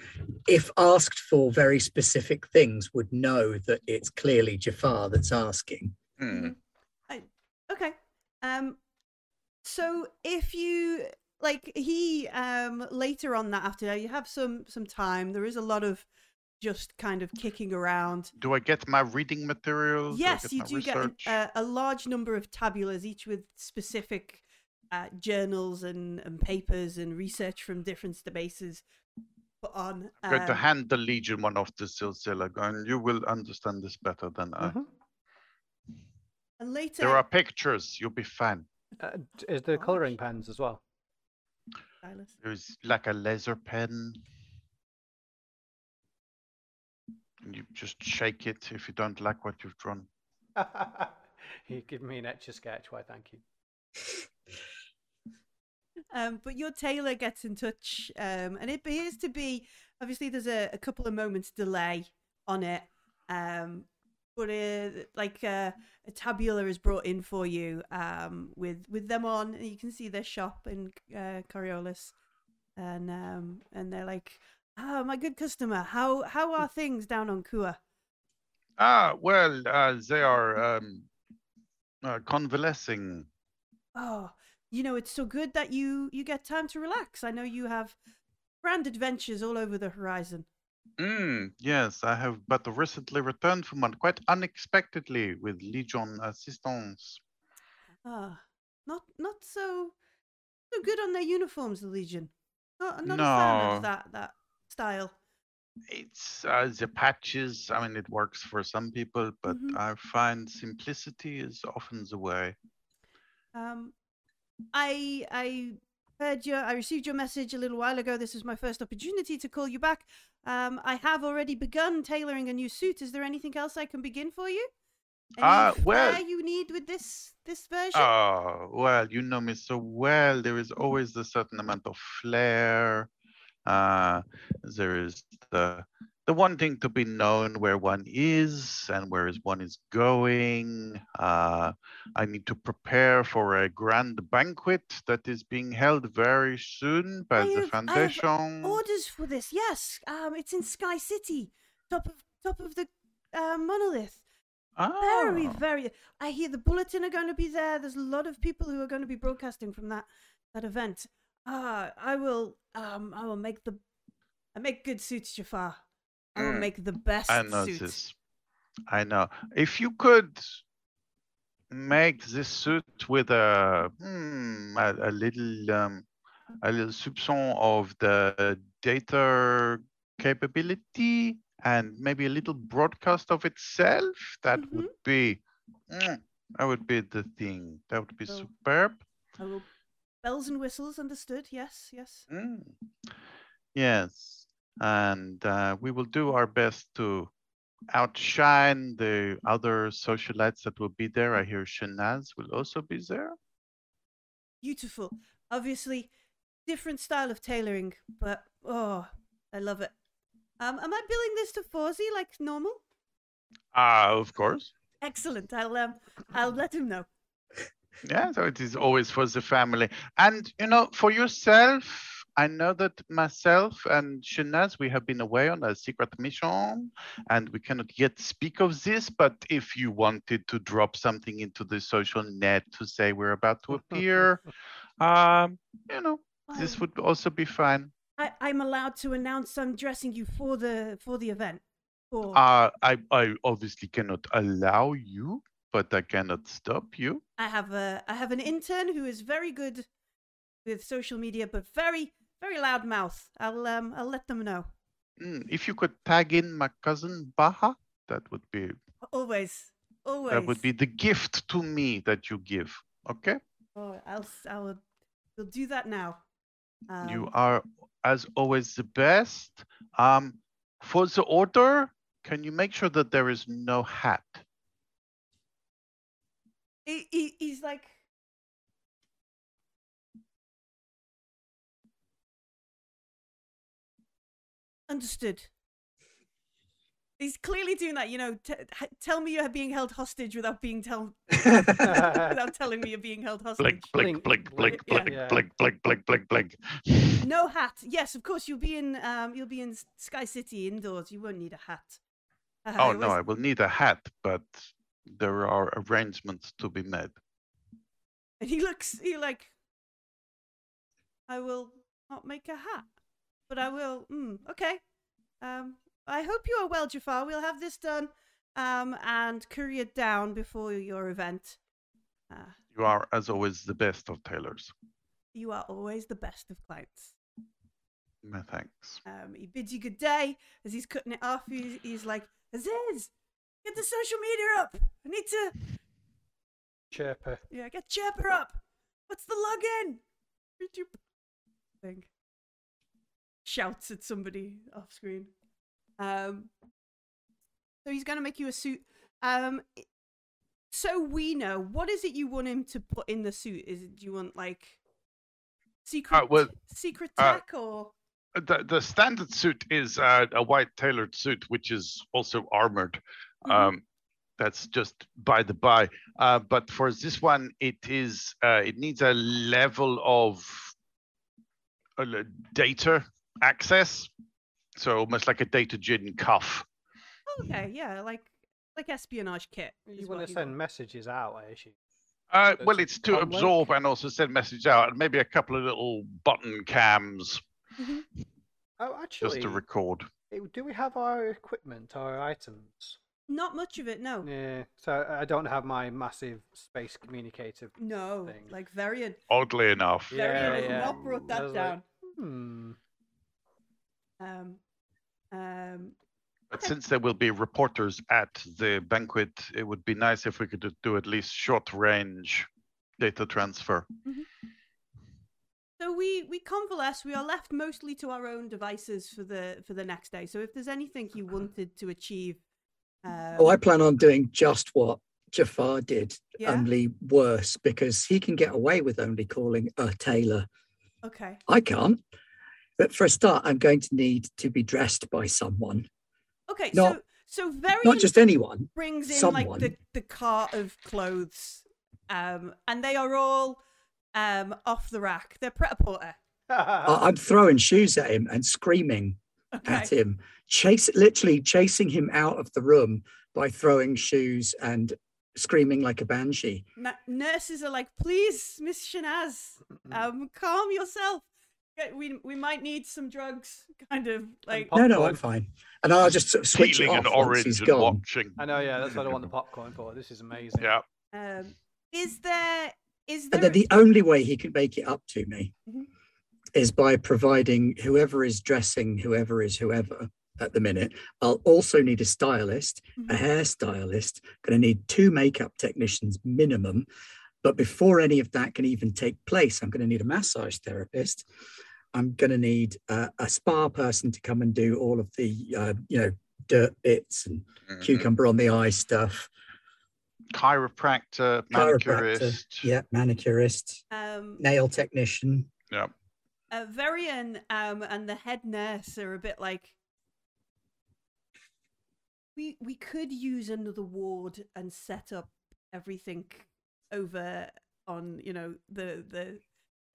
if asked for very specific things, would know that it's clearly Jafar that's asking. hmm. Okay. Um so if you like he um later on that afternoon you have some some time. There is a lot of just kind of kicking around. Do I get my reading materials? Yes, get you do get an- research? a, a large number of tabulas, each with specific uh, journals and, and papers and research from different bases put on. I'm going to um, hand the Legion one of the Silsila, and you will understand this better than I. And later, There are pictures, you'll be fine. Uh, is there Gosh. colouring pens as well? Silas. There's like a laser pen. And you just shake it if you don't like what you've drawn. you give me an etch a sketch. Why, thank you. Um, but your tailor gets in touch, um, and it appears to be obviously there's a, a couple of moments delay on it, um, but uh, like uh, a tabula is brought in for you um, with with them on, and you can see their shop in uh, Coriolis, and um, and they're like, "Ah, my good customer, how how are things down on Kua?" Ah, well, uh, they are um, uh, convalescing. Oh, you know, it's so good that you you get time to relax. I know you have grand adventures all over the horizon. Mm, yes, I have but recently returned from one quite unexpectedly with Legion assistance. Ah, not not so so good on their uniforms, the Legion. Not, not a fan of that that style. It's uh, the patches. I mean, it works for some people, but Mhm. I find simplicity is often the way. Um, I I heard your I received your message a little while ago. This is my first opportunity to call you back. Um, I have already begun tailoring a new suit. Is there anything else I can begin for you? Any Ah, well- you need with this this version? Oh, well, you know me so well. There is always a certain amount of flair. Uh, there is the the wanting to be known where one is and where is one is going. Uh, I need to prepare for a grand banquet that is being held very soon by I the have- I have foundation. Orders for this, yes. Um, it's in Sky City, top of top of the uh, monolith. Very, Ah, very. I hear the bulletin are going to be there. There's a lot of people who are going to be broadcasting from that that event. Ah, I will. Um, I will make the. I make good suits, Jafar. I will Mm, make the best I know suits. this. I know. If you could make this suit with a hmm, a, a little um, a little soupçon of the data capability and maybe a little broadcast of itself, that would Mhm. be mm, that would be the thing. That would be So- superb. Will. Bells and whistles, understood. Yes, yes. Mm. Yes, and uh, we will do our best to outshine the other socialites that will be there. I hear Shanaz will also be there. Beautiful. Obviously, different style of tailoring, but oh, I love it. Um, am I billing this to Fawzi like normal? Ah, of course. Excellent. I'll um, I'll let him know. Yeah, so it is always for the family. And, you know, for yourself, I know that myself and Shanaz, we have been away on a secret mission and we cannot yet speak of this. But if you wanted to drop something into the social net to say we're about to appear, um, you know, this would also be fine. I, I'm allowed to announce I'm dressing you for the for the event. For Uh, I, I obviously cannot allow you, but I cannot stop you. I have a I have an intern who is very good with social media, but very very loud mouth. I'll um I'll let them know. Mm, if you could tag in my cousin Baha, that would be Always, always. that would be the gift to me that you give. Okay? Oh, I'll I'll we'll do that now. you Um, are as always the best. Um for the order, can you make sure that there is no hat? he, he, he's like understood. He's clearly doing that you know t- h- tell me you're being held hostage without being tell without telling me you're being held hostage. Blink, blink, Blink, blink, blink, blink, blink, yeah. blink, blink, blink, blink, blink. no hat. Yes of course you'll be in um you'll be in sky city indoors. You won't need a hat. Uh, Oh it no, I will need a hat, but there are arrangements to be made. And he looks, he like, I will not make a hat, but I will. Mm, okay. Um, I hope you are well, Jafar. We'll have this done, um, and couriered down before your event. Uh, You are, as always, the best of tailors. you are always the best of clients. My thanks. Um, he bids you good day as he's cutting it off. He's, he's like, Aziz, get the social media up. I need to, Chirper. yeah, get Chirper up. What's the login? YouTube thing. Shouts at somebody off screen. Um, so he's going to make you a suit. Um, so we know what is it you want him to put in the suit? Is it do you want like secret well, secret uh, tech or Uh, The, the standard suit is uh, a white tailored suit, which is also armored. Mhm. Um, that's just by the by. Uh, but for this one, it is uh, it needs a level of uh, data access, so almost like a data gin cuff. okay, yeah, like like espionage kit. You want what to send messages out, I assume. Uh, So well, it's it's to com link? absorb and also send message out, and maybe a couple of little button cams Mhm. Oh, actually, just to record. do we have our equipment, our items? Not much of it, no. Yeah, so I don't have my massive space communicator. No, thing. like Varian. Oddly enough, Yeah, Varian has yeah. not brought I that was like, down. Hmm. Um, um, but since there will be reporters at the banquet, it would be nice if we could do- do at least short range data transfer. so we we convalesce. We are left mostly to our own devices for the for the next day. So if there's anything you wanted to achieve, um, Oh, I plan on doing just what Jafar did, yeah, only worse, because he can get away with only calling a tailor. okay, I can't. But for a start, I'm going to need to be dressed by someone, okay. Not- so so very not just anyone. brings in like the someone. the cart of clothes, um, and they are all um off the rack. They're pret a porter. I'm throwing shoes at him and screaming Okay. at him, chase literally chasing him out of the room by throwing shoes and screaming like a banshee. Na- nurses are like, please, Miss Shanaz, um, calm yourself. Okay, We we might need some drugs, kind of like. No, no, I'm fine. And I'll just sort of switch it off an once orange he's and gone. watching. I know, yeah, that's what I want the popcorn for. This is amazing. Yeah. Um, is there is there And the only way he can make it up to me Mhm. is by providing whoever is dressing whoever is whoever at the minute. I'll also need a stylist, a Mhm. hairstylist, going to need two makeup technicians minimum. But before any of that can even take place, I'm going to need a massage therapist. I'm going to need uh, a spa person to come and do all of the, uh, you know, dirt bits and Mhm. cucumber on the eye stuff. Chiropractor, Chiropractor, manicurist. yeah, manicurist, um, nail technician. Yeah. uh, Varian um, and the head nurse are a bit like. We we could use another ward and set up everything over on you know the the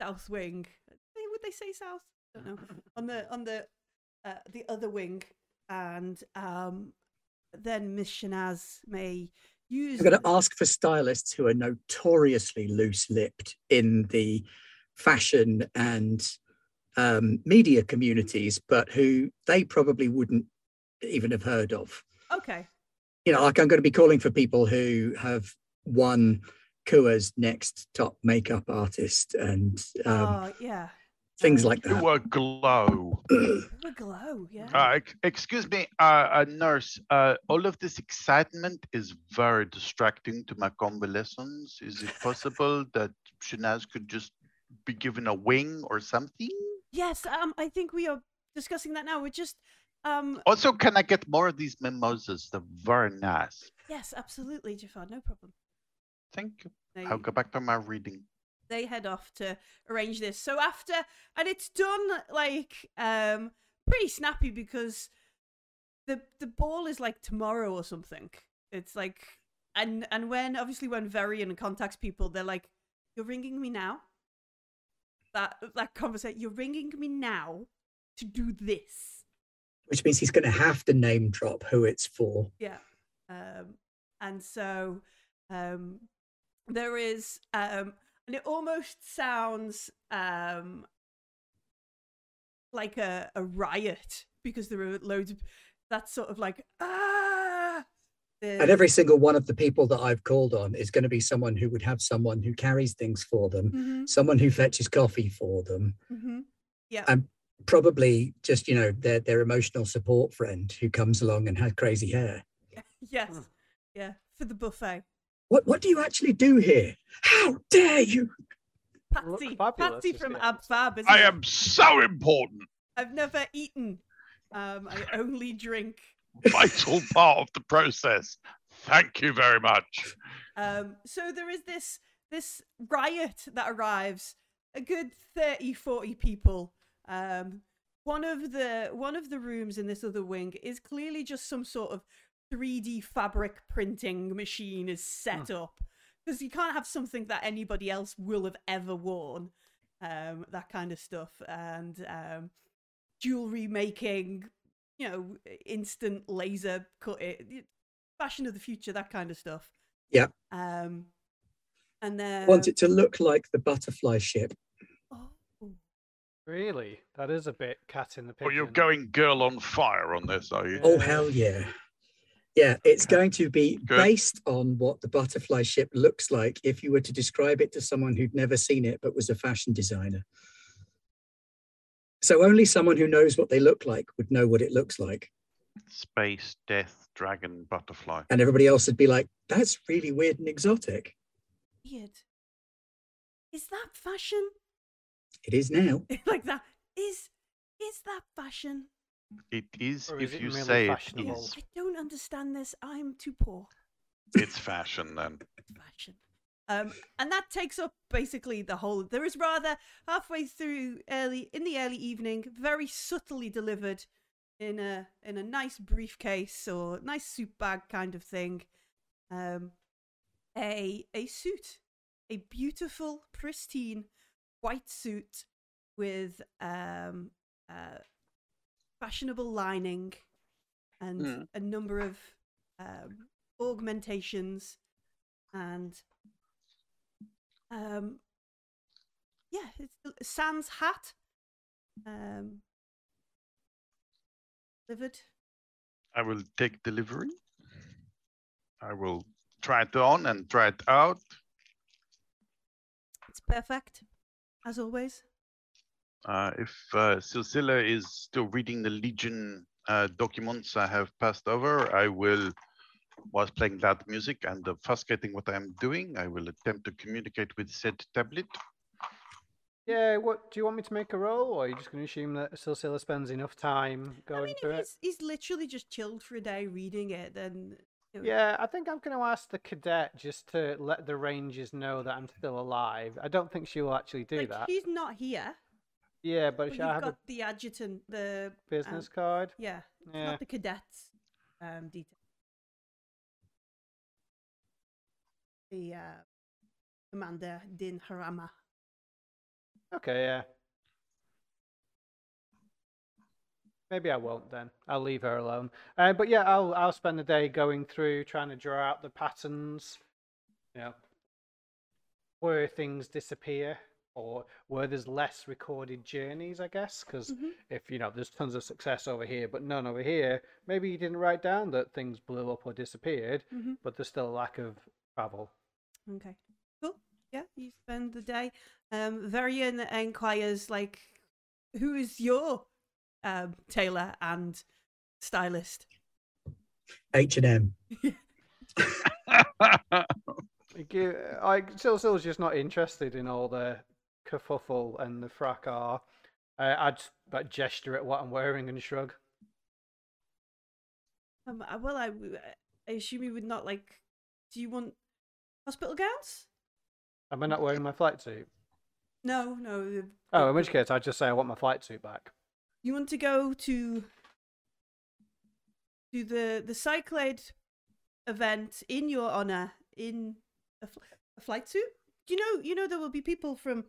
south wing. They say south? I don't know. on the on the uh, the other wing, and um, then Miss Shanaz may use. I'm going to ask for stylists who are notoriously loose-lipped in the fashion and um, media communities, but who they probably wouldn't even have heard of. Okay. You know, like I'm going to be calling for people who have won Kua's next top makeup artist and um, oh yeah. Things like that. Kua glow. A glow, yeah. Uh, excuse me, uh, uh, nurse. Uh, all of this excitement is very distracting to my convalescence. Is it possible that Shanaz could just be given a wing or something? yes, um, I think we are discussing that now. We're just, um, Also, can I get more of these mimosas? They're very nice. yes, absolutely, Jafar, no problem. Thank you. They, I'll go back to my reading. They head off to arrange this. So after, and it's done like um pretty snappy because the the ball is like tomorrow or something. It's like, and and when obviously when Varian contacts people, they're like, "You're ringing me now." That that conversation, you're ringing me now to do this. which means he's going to have to name drop who it's for. Yeah. Um, and so um, there is, um, and it almost sounds um, like a, a riot because there are loads of that sort of like ah. And every single one of the people that I've called on is going to be someone who would have someone who carries things for them, hmm someone who fetches coffee for them, hmm Yeah. and probably just you know their their emotional support friend who comes along and has crazy hair. yes. Hmm. Yeah. For the buffet. What what do you actually do here? How dare you? Patsy. Patsy from the Ab. Fab. Isn't I it? am so important. I've never eaten. Um, I only drink. Vital part of the process. Thank you very much. Um, so there is this this riot that arrives. A good 30, 40 people. Um, one of the one of the rooms in this other wing is clearly just some sort of 3D fabric printing machine is set up because you can't have something that anybody else will have ever worn. Um, that kind of stuff and um, jewelry making, you know, instant laser cut it, fashion of the future, that kind of stuff. Yeah. Um, and then Want it to look like the butterfly ship. Oh, Really? That is a bit cat in the Well, pigeon. you're going girl on fire on this, are you? Oh hell yeah. Yeah, it's going to be Good. based on what the butterfly ship looks like if you were to describe it to someone who'd never seen it but was a fashion designer. So only someone who knows what they look like would know what it looks like. Space, death, dragon, butterfly. And everybody else would be like, that's really weird and exotic. weird. Is that fashion? It is now. like that is is that fashion? It is Or is if it you merely say it fashionable? is. I don't understand this. I'm too poor. It's fashion then. fashion. Um, and that takes up basically the whole. There is rather halfway through early in the early evening, very subtly delivered in a in a nice briefcase or nice suit bag kind of thing. Um, a a suit, a beautiful, pristine white suit with um uh fashionable lining and Mm. a number of um augmentations and um yeah it's sans hat um delivered I will take delivery. I will try it on and try it out. it's perfect as always Uh, if uh, Silsila is still reading the Legion uh, documents I have passed over, I will, whilst playing loud music and obfuscating what I'm doing, I will attempt to communicate with said tablet. Yeah, what do you want me to make a roll, or are you just going to assume that Silsila spends enough time i going mean through if it? he's, he's literally just chilled for a day reading it then you know, Yeah, I think I'm going to ask the cadet just to let the rangers know that I'm still alive. I don't think she will actually do like, that. she's not here Yeah, but but you've got a the adjutant the business um, card? yeah Yeah. not the cadets um detail the uh commander din harama Okay, yeah. Maybe I won't then. I'll leave her alone. Uh, but yeah, I'll I'll spend the day going through trying to draw out the patterns. You know, where things disappear or where there's less recorded journeys, I guess. Because Mhm. if you know there's tons of success over here, but none over here, maybe you didn't write down that things blew up or disappeared, Mhm. but there's still a lack of travel. Okay. Cool. Yeah, you spend the day. Um, Varian inquires like, who is your um, tailor and stylist? H and M. Give, I Silsil's just not interested in all the kerfuffle and the fracas. Uh, I'd like, gesture at what I'm wearing and shrug. Um, uh, well, I assume you would not like. Do you want hospital gowns? Am I not wearing my flight suit? No, no. Oh, in which case I'd just say I want my flight suit back. You want to go to to the the Cyclade event in your honor in a, fl- a flight suit? You know, you know there will be people from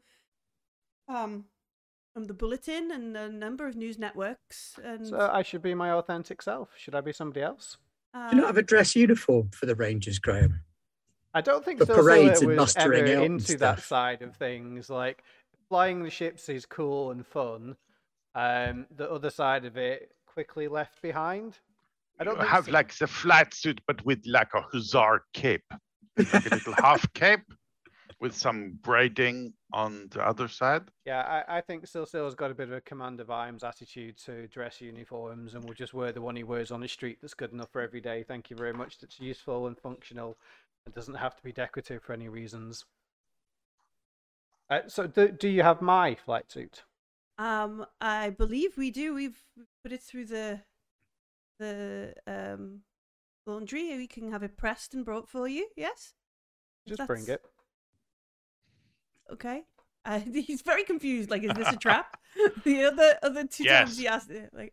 um from the bulletin and a number of news networks and So I should be my authentic self. Should I be somebody else? uh, Do you not have a dress uniform for the Rangers, Graham? I don't think For Silsila parades and was mustering ever out and into that side of things. Like flying the ships is cool and fun. Um, the other side of it quickly left behind. I don't You have so. like the flat suit, but with like a hussar cape, like a little half cape with some braiding on the other side. Yeah, I, I think Silsila's got a bit of a Commander Vimes attitude to dress uniforms and will just wear the one he wears on the street that's good enough for every day. Thank you very much. That's useful and functional and doesn't have to be decorative for any reasons. Uh, so, do, do you have my flight suit? Um, I believe we do. We've we've put it through the the um laundry. We can have it pressed and brought for you. Yes. If Just bring it. Okay. Uh, he's very confused. Like, is this a trap? the other other two times he asked it, like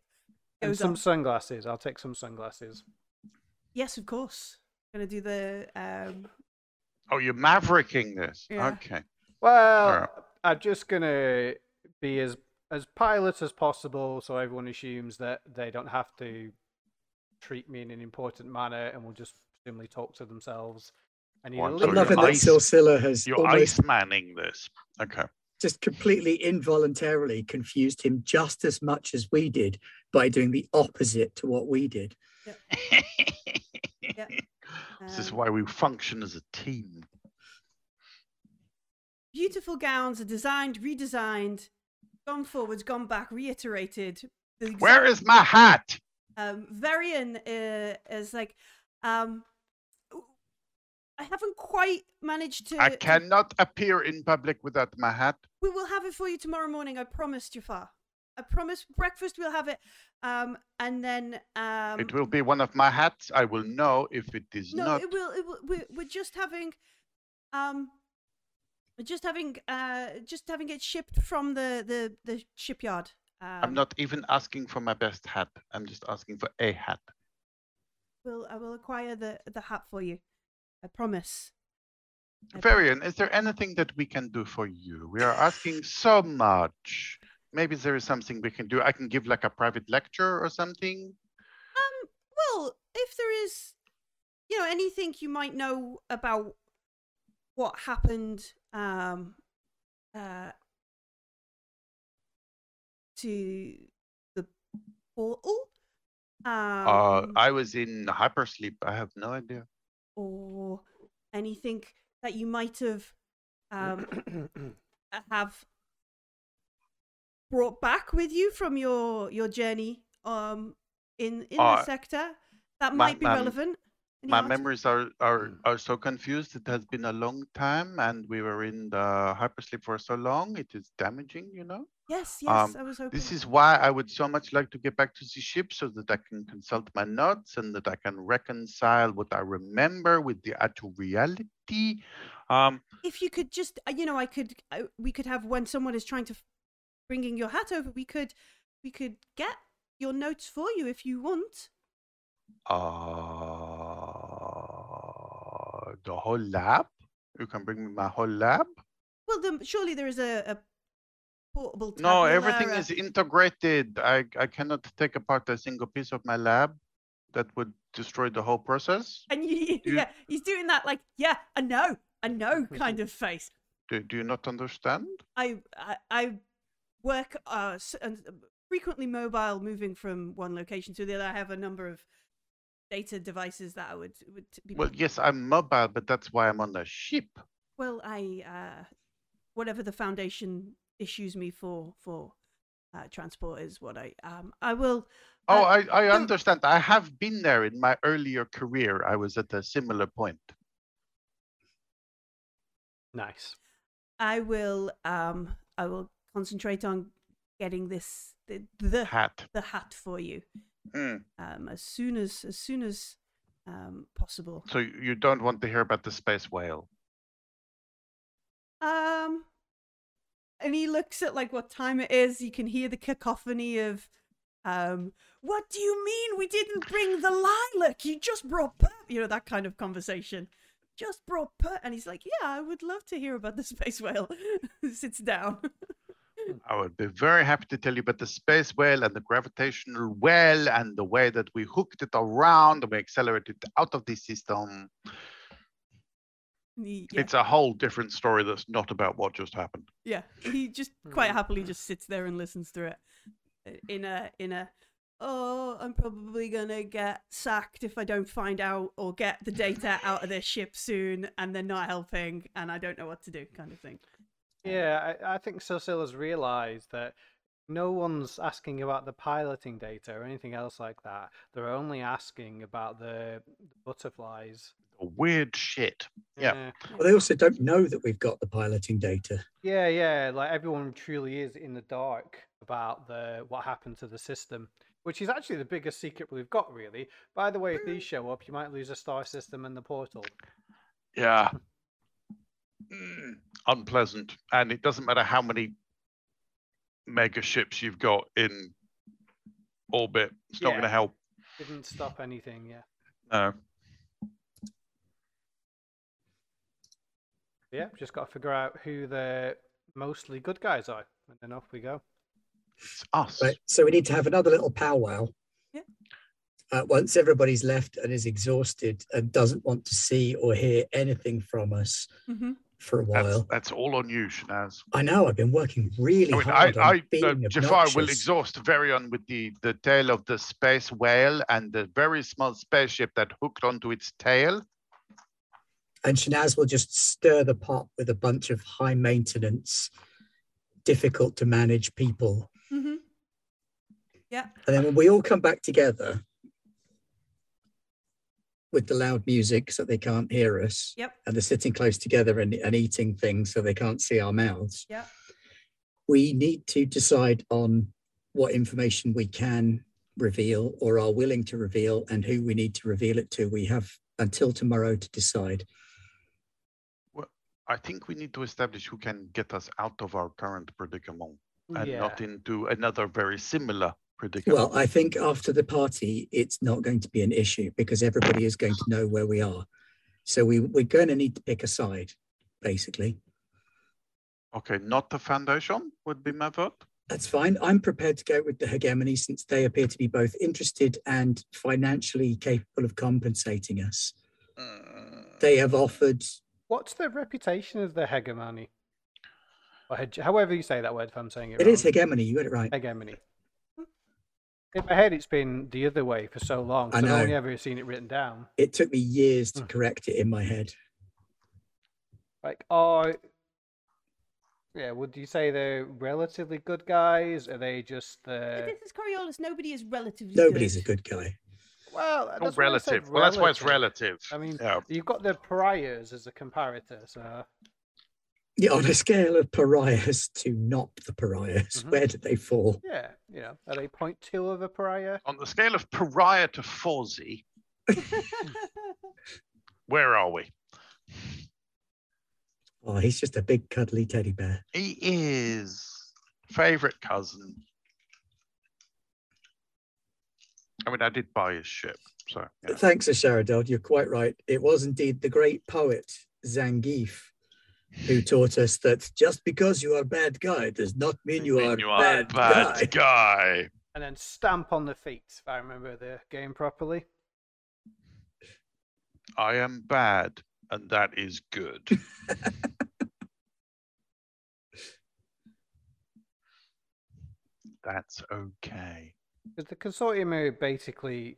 And some on. sunglasses. I'll take some sunglasses. Yes, of course. I'm Gonna do the um. Oh, you're mavericking this. Yeah. Okay. Well, Alright. I'm just gonna be as as pilot as possible, so everyone assumes that they don't have to treat me in an important manner, and will just presumably talk to themselves. I need a One, I'm So little you're loving that ice- Silsila has You're almost ice manning this. Okay. just completely involuntarily confused him just as much as we did by doing the opposite to what we did. Yeah. This is um, why we function as a team. beautiful gowns are designed, redesigned, gone forwards, gone back, reiterated. Where is my hat? um Varian uh, is like um I haven't quite managed to I cannot appear in public without my hat. we will have it for you tomorrow morning I promise Jafar I promise breakfast we'll have it um and then um it will be one of my hats. I will know if it is no not. it will it will we're, we're just having um just having uh just having it shipped from the the the shipyard um, I'm not even asking for my best hat. I'm just asking for a hat. will I will acquire the the hat for you I promise Varian, is there anything that we can do for you? We are asking so much. Maybe there is something we can do. I can give like a private lecture or something. Um, well, if there is, you know, anything you might know about what happened, um, uh, to the portal, um, Uh, I was in hypersleep. I have no idea. Or anything that you might have, um, have brought back with you from your your journey, um, in in the Uh, sector that my- might be my- relevant. Any My answer? memories are, are are so confused. It has been a long time, and we were in the hypersleep for so long. It is damaging, you know. Yes, yes, Um, I was hoping. This is why I would so much like to get back to the ship so that I can consult my notes and that I can reconcile what I remember with the actual reality. Um, if you could just, uh, you know, I could, I, we could have when someone is trying to bringing your hat over, we could, we could get your notes for you if you want. uh, the whole lab. You can bring me my whole lab. Well, then surely there is a, a. No, everything is integrated. I I cannot take apart a single piece of my lab. That would destroy the whole process. And you, you- yeah, he's doing that like, yeah, I know, I know, kind of face. Do, do you not understand? I, I, I work uh and frequently mobile, moving from one location to the other. I have a number of data devices that I would would be. Well, yes, I'm mobile, but that's why I'm on the ship. well, I uh, whatever the foundation issues me for for uh, transport is what I um I will. Oh, uh, I, I understand. I have been there in my earlier career. I was at a similar point. Nice. I will um I will concentrate on getting this the the, Hat. the hat for you Mm. um as soon as as soon as um possible. So you don't want to hear about the space whale? Um, and he looks at like what time it is. You can hear the cacophony of, um, what do you mean we didn't bring the lilac? You just brought, per-" you know, that kind of conversation. Just brought, per-" and he's like, yeah, I would love to hear about the space whale. Sits down. I would be very happy to tell you about the space whale and the gravitational well and the way that we hooked it around and we accelerated out of the system. And he- yeah, It's a whole different story that's not about what just happened. yeah, he just quite Mm. happily just sits there and listens to it uh, in a in a. Oh, I'm probably gonna get sacked if I don't find out or get the data out of this ship soon, and they're not helping, and I don't know what to do, kind of thing. Yeah, I, I think Silsila's realised that no one's asking about the piloting data or anything else like that. They're only asking about the butterflies. Weird shit. Yeah. Well, they also don't know that we've got the piloting data. Yeah, yeah, like everyone truly is in the dark about the what happened to the system, which is actually the biggest secret we've got, really. By the way, if these show up, you might lose a star system and the portal. Yeah. Mm, unpleasant. And it doesn't matter how many mega ships you've got in orbit, it's not Yeah. going to help. Didn't stop anything, yeah. No. Yeah, we just got to figure out who the mostly good guys are, and then off we go. It's us. Right. So we need to have another little powwow. Yeah. Uh, once everybody's left and is exhausted and doesn't want to see or hear anything from us Mm-hmm. for a while. that's all on you, Shanaz. I know I've been working really I mean, I, hard on I uh, Jafar will obnoxious. exhaust Varian with the, the tale of the space whale and the very small spaceship that hooked onto its tail. And Shanaz will just stir the pot with a bunch of high maintenance, difficult to manage people. Mm-hmm. Yeah. And then when we all come back together with the loud music so they can't hear us, Yep. and they're sitting close together and, and eating things so they can't see our mouths, Yep. we need to decide on what information we can reveal or are willing to reveal and who we need to reveal it to. We have until tomorrow to decide. I think we need to establish who can get us out of our current predicament and yeah. not into another very similar predicament. Well, I think after the party, it's not going to be an issue because everybody is going to know where we are. So we, we're going to need to pick a side, basically. okay, not the foundation would be my vote. That's fine. I'm prepared to go with the hegemony since they appear to be both interested and financially capable of compensating us. Mm, They have offered, What's the reputation of the hegemony? Or hege- however you say that word, if I'm saying it it is wrong. hegemony, you got it right. hegemony. In my head, it's been the other way for so long. So I I've know. only ever seen it written down. It took me years to Hmm. correct it in my head. Like, oh, yeah. Would you say they're relatively good guys? Are they just the? this is Coriolis. Nobody is relatively Nobody's a good. good guy. Well, that's why I relative. Well, that's why it's relative. I mean, yeah. you've got the pariahs as a comparator, so Yeah, on a scale of pariahs to not the pariahs, Mhm. where did they fall? yeah, you know, are they point two of a pariah? On the scale of pariah to Fozzie, where are we? Oh, he's just a big cuddly teddy bear. He is favorite cousin. I mean, I did buy his ship, so yeah. Thanks, Asharadel. You're quite right. It was indeed the great poet Zangief who taught us that just because you are a bad guy does not mean you Mean are you a are a bad, bad guy. guy. And then stamp on the feet, if I remember the game properly. I am bad, and that is good. That's okay. Because the consortium are basically,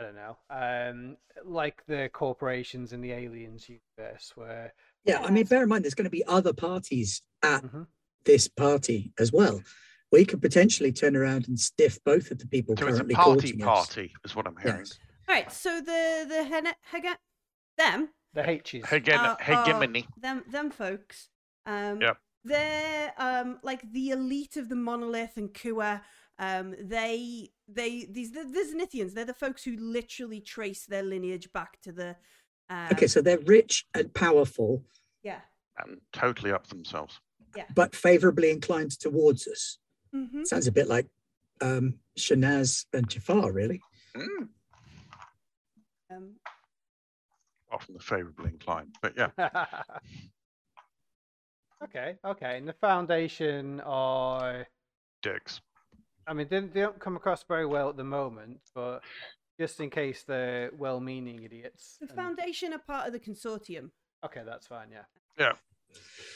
I don't know, um, like the corporations in the aliens universe, where Yeah, I mean, bear in mind, there's going to be other parties at Mhm. this party as well. We could potentially turn around and stiff both of the people So it's a currently party us. party, is what I'm hearing. Yes. All right, so the the hene- hege- them The H's. Hegen- are- are- hegemony. them them folks. Um, Yep. They're um like the elite of the monolith and Kua. Um, they they these the, the Zenithians. They're the folks who literally trace their lineage back to the. Um, Okay, so they're rich and powerful, yeah. And totally up themselves. Yeah. But favorably inclined towards us. hmm Sounds a bit like um, Shanaz and Jafar, really. Mm, Um, often the favorably inclined, but yeah. okay, okay. And the foundation are, Dicks. I mean, they, they don't come across very well at the moment, but just in case they're well-meaning idiots. the and- foundation are part of the consortium. Okay, that's fine. Yeah.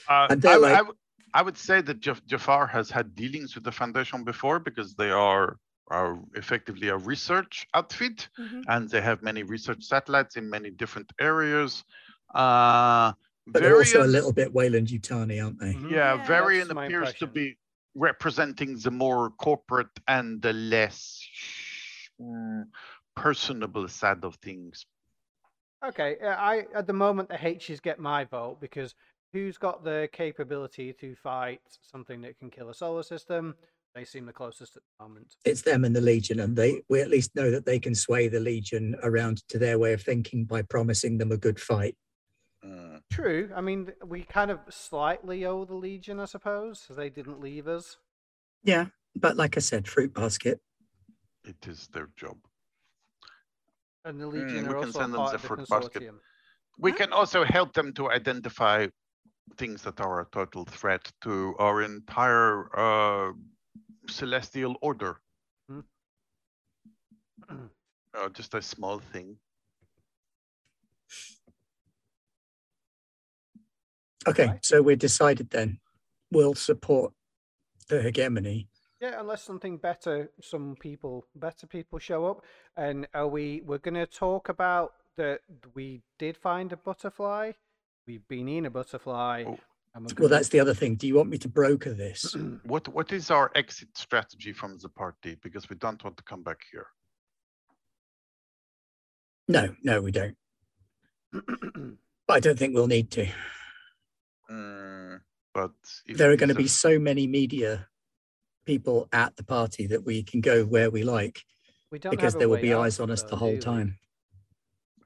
Uh, And I, they're w- I like- w- I would say that Jaf- Jafar has had dealings with the Foundation before because they are, are effectively a research outfit Mhm. and they have many research satellites in many different areas. Uh, But they're also a little bit Weyland-Yutani, aren't they? Mhm. Yeah, Yeah. Varian That's my appears to be representing the more corporate and the less mm, personable side of things. Okay, I at the moment the H's get my vote because who's got the capability to fight something that can kill a solar system? They seem the closest at the moment. It's them and the Legion, and they we at least know that they can sway the Legion around to their way of thinking by promising them a good fight. Mm, True. I mean, we kind of slightly owe the Legion, I suppose. they didn't leave us. Yeah, but like I said, fruit basket. it is their job. And the Mm, Legion we are can send them part the of the fruit basket. We can also help them to identify things that are a total threat to our entire uh, celestial order. Uh, just a small thing. Okay, Right. so we're decided then. We'll support the hegemony. Yeah, unless something better, some people, better people show up. And are we? We're going to talk about that. We did find a butterfly. We've been in a butterfly. Oh. Well, that's the other thing. Do you want me to broker this? What what is our exit strategy from the party? Because we don't want to come back here. No, no, we don't. But I don't think we'll need to. Mm, but if There are going to be so many media people at the party that we can go where we like we don't because there will be eyes on us it, the whole do time.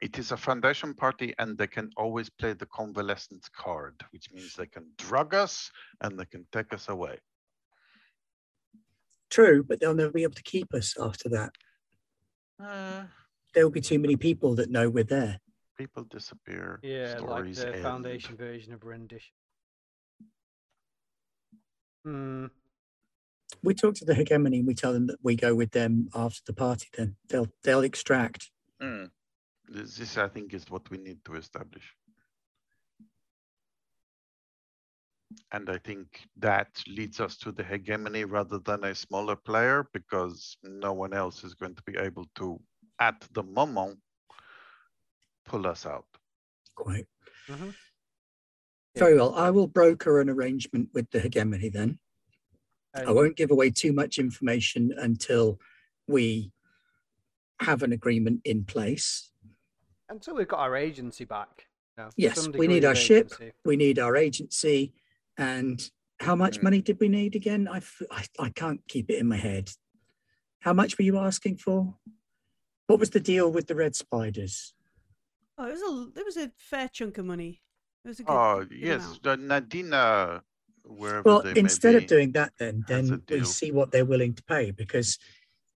It is a foundation party, and they can always play the convalescence card, which means they can drug us and they can take us away. True, but they'll never be able to keep us after that. Uh, There will be too many people that know we're there. People disappear. Yeah, like stories the end. foundation version of rendition. Hmm. We talk to the hegemony and we tell them that we go with them after the party. Then they'll they'll extract. Mm. This, this, I think, is what we need to establish. And I think that leads us to the hegemony rather than a smaller player because no one else is going to be able to, at the moment, pull us out. Quite. Mhm. Very well. I will broker an arrangement with the hegemony then. I won't give away too much information until we have an agreement in place. until we've got our agency back. you know, Yes, we need of our ship. agency. We need our agency. And how much Mm. money did we need again? I I can't keep it in my head. How much were you asking for? What was the deal with the red spiders? Oh, it was a it was a fair chunk of money. It was a good. Oh, good yes, amount. uh, Nadina, wherever Well, they may instead of doing that, then then we see what they're willing to pay because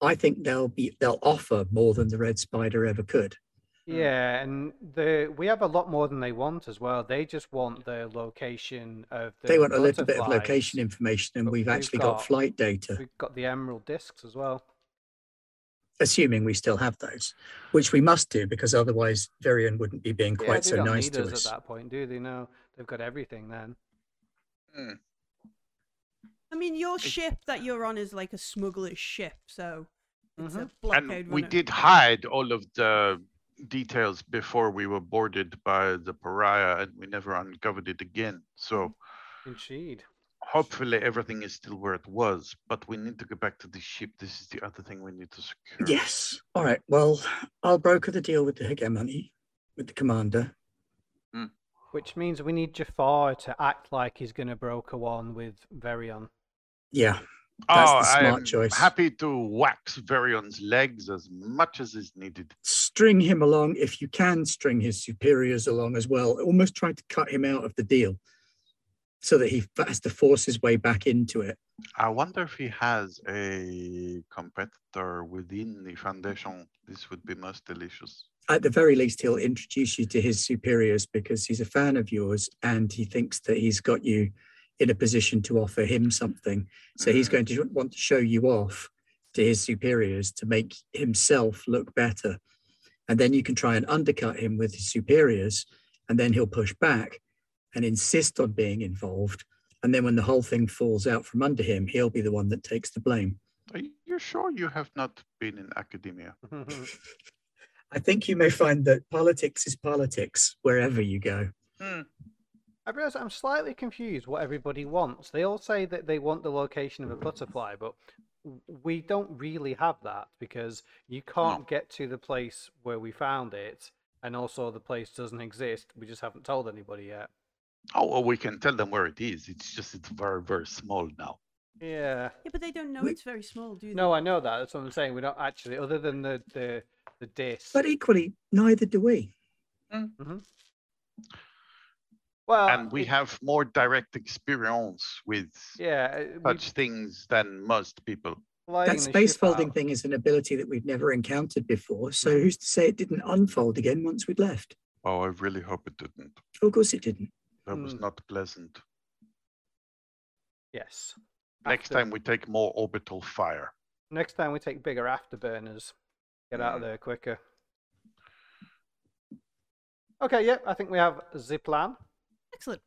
I think they'll be they'll offer more than the red spider ever could. Yeah, and the we have a lot more than they want as well. They just want the location of the they want a little bit of location information, and we've we've actually got, got- flight data, We've got the emerald discs as well. Assuming we still have those, which we must do because otherwise Varian wouldn't be being quite they so don't nice need to us, us. at that point, do they? No, they've got everything then. Mm, I mean, your ship that you're on is like a smuggler's ship, so it's a Mhm. blockade And we runner. did hide all of the details before we were boarded by the pariah and we never uncovered it again. So Indeed. Hopefully everything is still where it was, but we need to go back to the ship. This is the other thing we need to secure. Yes. All right. Well, I'll broker the deal with the hegemony, with the commander. Hmm. Which means we need Jafar to act like he's going to broker one with Varian. Yeah. That's oh, the smart I'm choice. happy to wax Varian's legs as much as is needed. String him along if you can string his superiors along as well. Almost try to cut him out of the deal so that he has to force his way back into it. I wonder if he has a competitor within the foundation. This would be most delicious. At the very least, he'll introduce you to his superiors because he's a fan of yours and he thinks that he's got you in a position to offer him something. So he's Mm. going to want to show you off to his superiors to make himself look better. And then you can try and undercut him with his superiors, and then he'll push back and insist on being involved. And then when the whole thing falls out from under him, he'll be the one that takes the blame. Are you sure you have not been in academia? I think you may find that politics is politics wherever you go. Hmm. I realise I'm slightly confused what everybody wants. They all say that they want the location of a butterfly, but we don't really have that because you can't get to the place where we found it, and also the place doesn't exist. We just haven't told anybody yet. Oh, well, we can tell them where it is. It's just it's very, very small now. Yeah. Yeah, but they don't know We- it's very small, do they? No, I know that. That's what I'm saying. We don't actually, other than the the the disc. But equally, neither do we. Well, and we it- have more direct experience with yeah, uh, we such things than most people. that space folding out- thing is an ability that we've never encountered before. So who's to say it didn't unfold again once we'd left? Oh, I really hope it didn't. Of course it didn't. That was Hmm. not pleasant. Yes. Next After- time we take more orbital fire. Next time we take bigger afterburners. Get out of Mm. there quicker. Okay, yep, I think we have the plan. Excellent.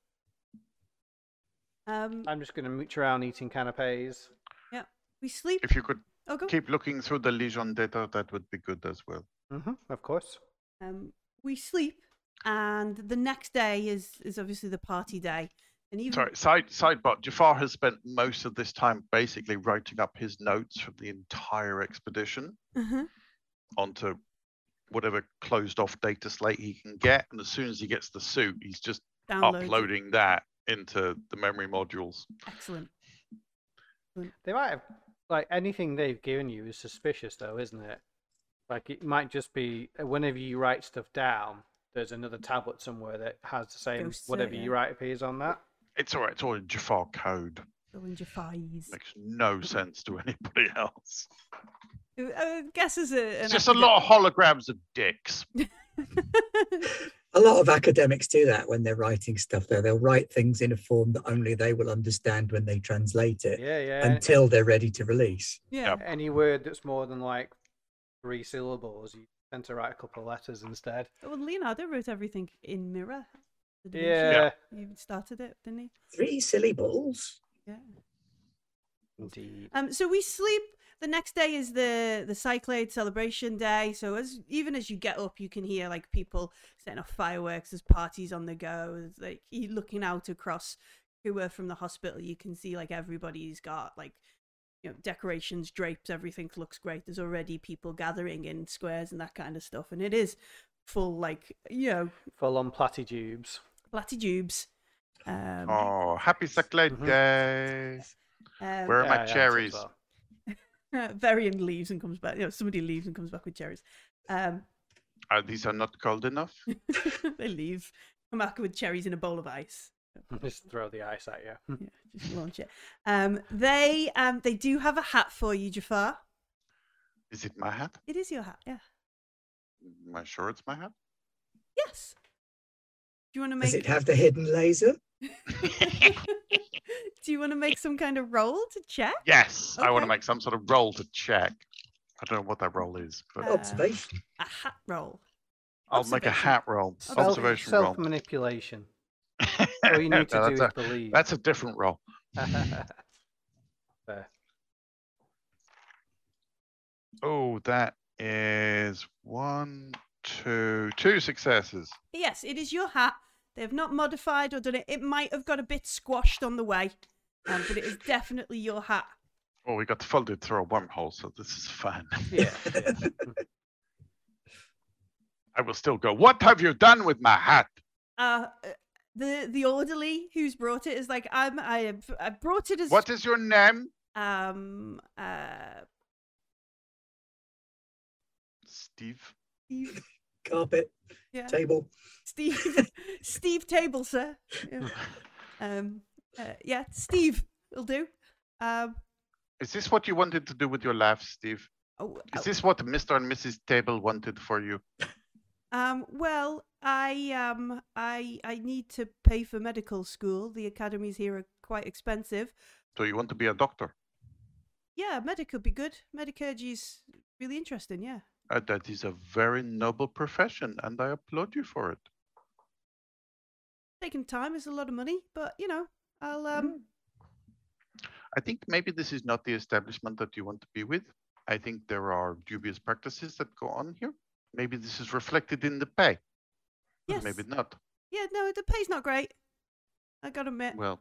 Um, I'm just going to mooch around eating canapes. Yeah, we sleep. If you could Oh, keep looking through the Legion data, that would be good as well. hmm of course. Um, we sleep, and the next day is is obviously the party day. And even Sorry, side sidebar. Jafar has spent most of this time basically writing up his notes from the entire expedition Mhm. onto whatever closed off data slate he can get. And as soon as he gets the suit, he's just download. uploading that into the memory modules. Excellent. They might have, like, anything they've given you is suspicious, though, isn't it? Like, it might just be whenever you write stuff down, there's another tablet somewhere that has the same, Ghosts, uh, whatever yeah. you write appears on that. It's all right. It's all in Jafar code. All in Jafai's. Makes no sense to anybody else. I guess as a It's just a lot of holograms of dicks. A lot of academics do that when they're writing stuff, though. They'll write things in a form that only they will understand when they translate it Yeah, yeah. until they're ready to release. yeah. Yep. Any word that's more than like three syllables, you tend to write a couple of letters instead. Well, Leonardo wrote everything in Mirror. the Da Vinci. Yeah, He started it, didn't he? Three silly balls. Yeah. indeed. Um, so we sleep. The next day is the the Cyclade celebration day. So as even as you get up, you can hear like people setting off fireworks. There's parties on the go. There's, like you looking out across Kua from the hospital, you can see like everybody's got like you know decorations, drapes, everything looks great. There's already people gathering in squares and that kind of stuff, and it is full like you know Full on platitubes. platitubes. Um, Oh, happy Cyclade Mhm. Day. um, Where are Yeah, my yeah, I think cherries? so. Varian leaves and comes back. You know, somebody leaves and comes back with cherries. Um, Uh, these are not cold enough. they leave, come back with cherries in a bowl of ice. Just throw the ice at you. Yeah, just launch it. Um, they um, they do have a hat for you, Jafar. Is it my hat? It is your hat, yeah. Am I sure it's my hat? Yes. Do you want to make? Does it have the hidden laser? do you want to make some kind of roll to check? Yes, I want to make some sort of roll to check. I don't know what that roll is, but Uh, Observation. A hat roll. I'll make a hat roll. Self- Observation roll. Self manipulation. All you need to No, do is that's, a, believe. that's a different roll. Fair. Oh, that is one, two, two successes. Yes, it is your hat. They have not modified or done it. It might have got a bit squashed on the way, um, but it is definitely your hat. Oh, we got folded through a wormhole, so this is fun. Yeah. yeah. I will still go. What have you done with my hat? Uh, uh, the the orderly who's brought it is like I'm I have I brought it as What is your name? um uh Steve. Steve Carpet, yeah table. Steve Steve Table sir yeah. um uh, yeah Steve will do um Is this what you wanted to do with your life, Steve? oh, Is oh, this what Mr. and Mrs. Table wanted for you? Um well I um I I need to pay for medical school the academies here are quite expensive So you want to be a doctor? yeah medic would be good medicurgy's really interesting yeah Uh, that is a very noble profession, and I applaud you for it. taking time is a lot of money but you know I'll Mm. um I think maybe this is not the establishment that you want to be with. I think there are dubious practices that go on here. Maybe this is reflected in the pay. yes Maybe not. Yeah, no, the pay's not great. I gotta admit. Well,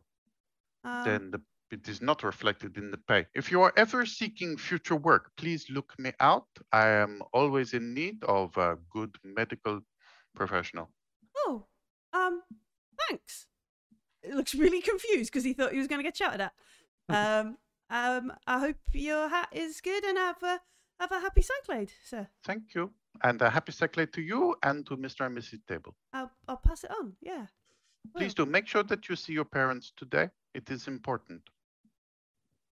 Um, then the, it is not reflected in the pay. If you are ever seeking future work, please look me out. I am always in need of a good medical professional. oh, um, thanks. It looks really confused because he thought he was going to get shouted at. um, um, I hope your hat is good and have a have a happy cyclade, sir. Thank you. And a happy cyclade to you and to Mr. and Mrs. Table. I'll I'll pass it on. Yeah. Please do make sure that you see your parents today. It is important.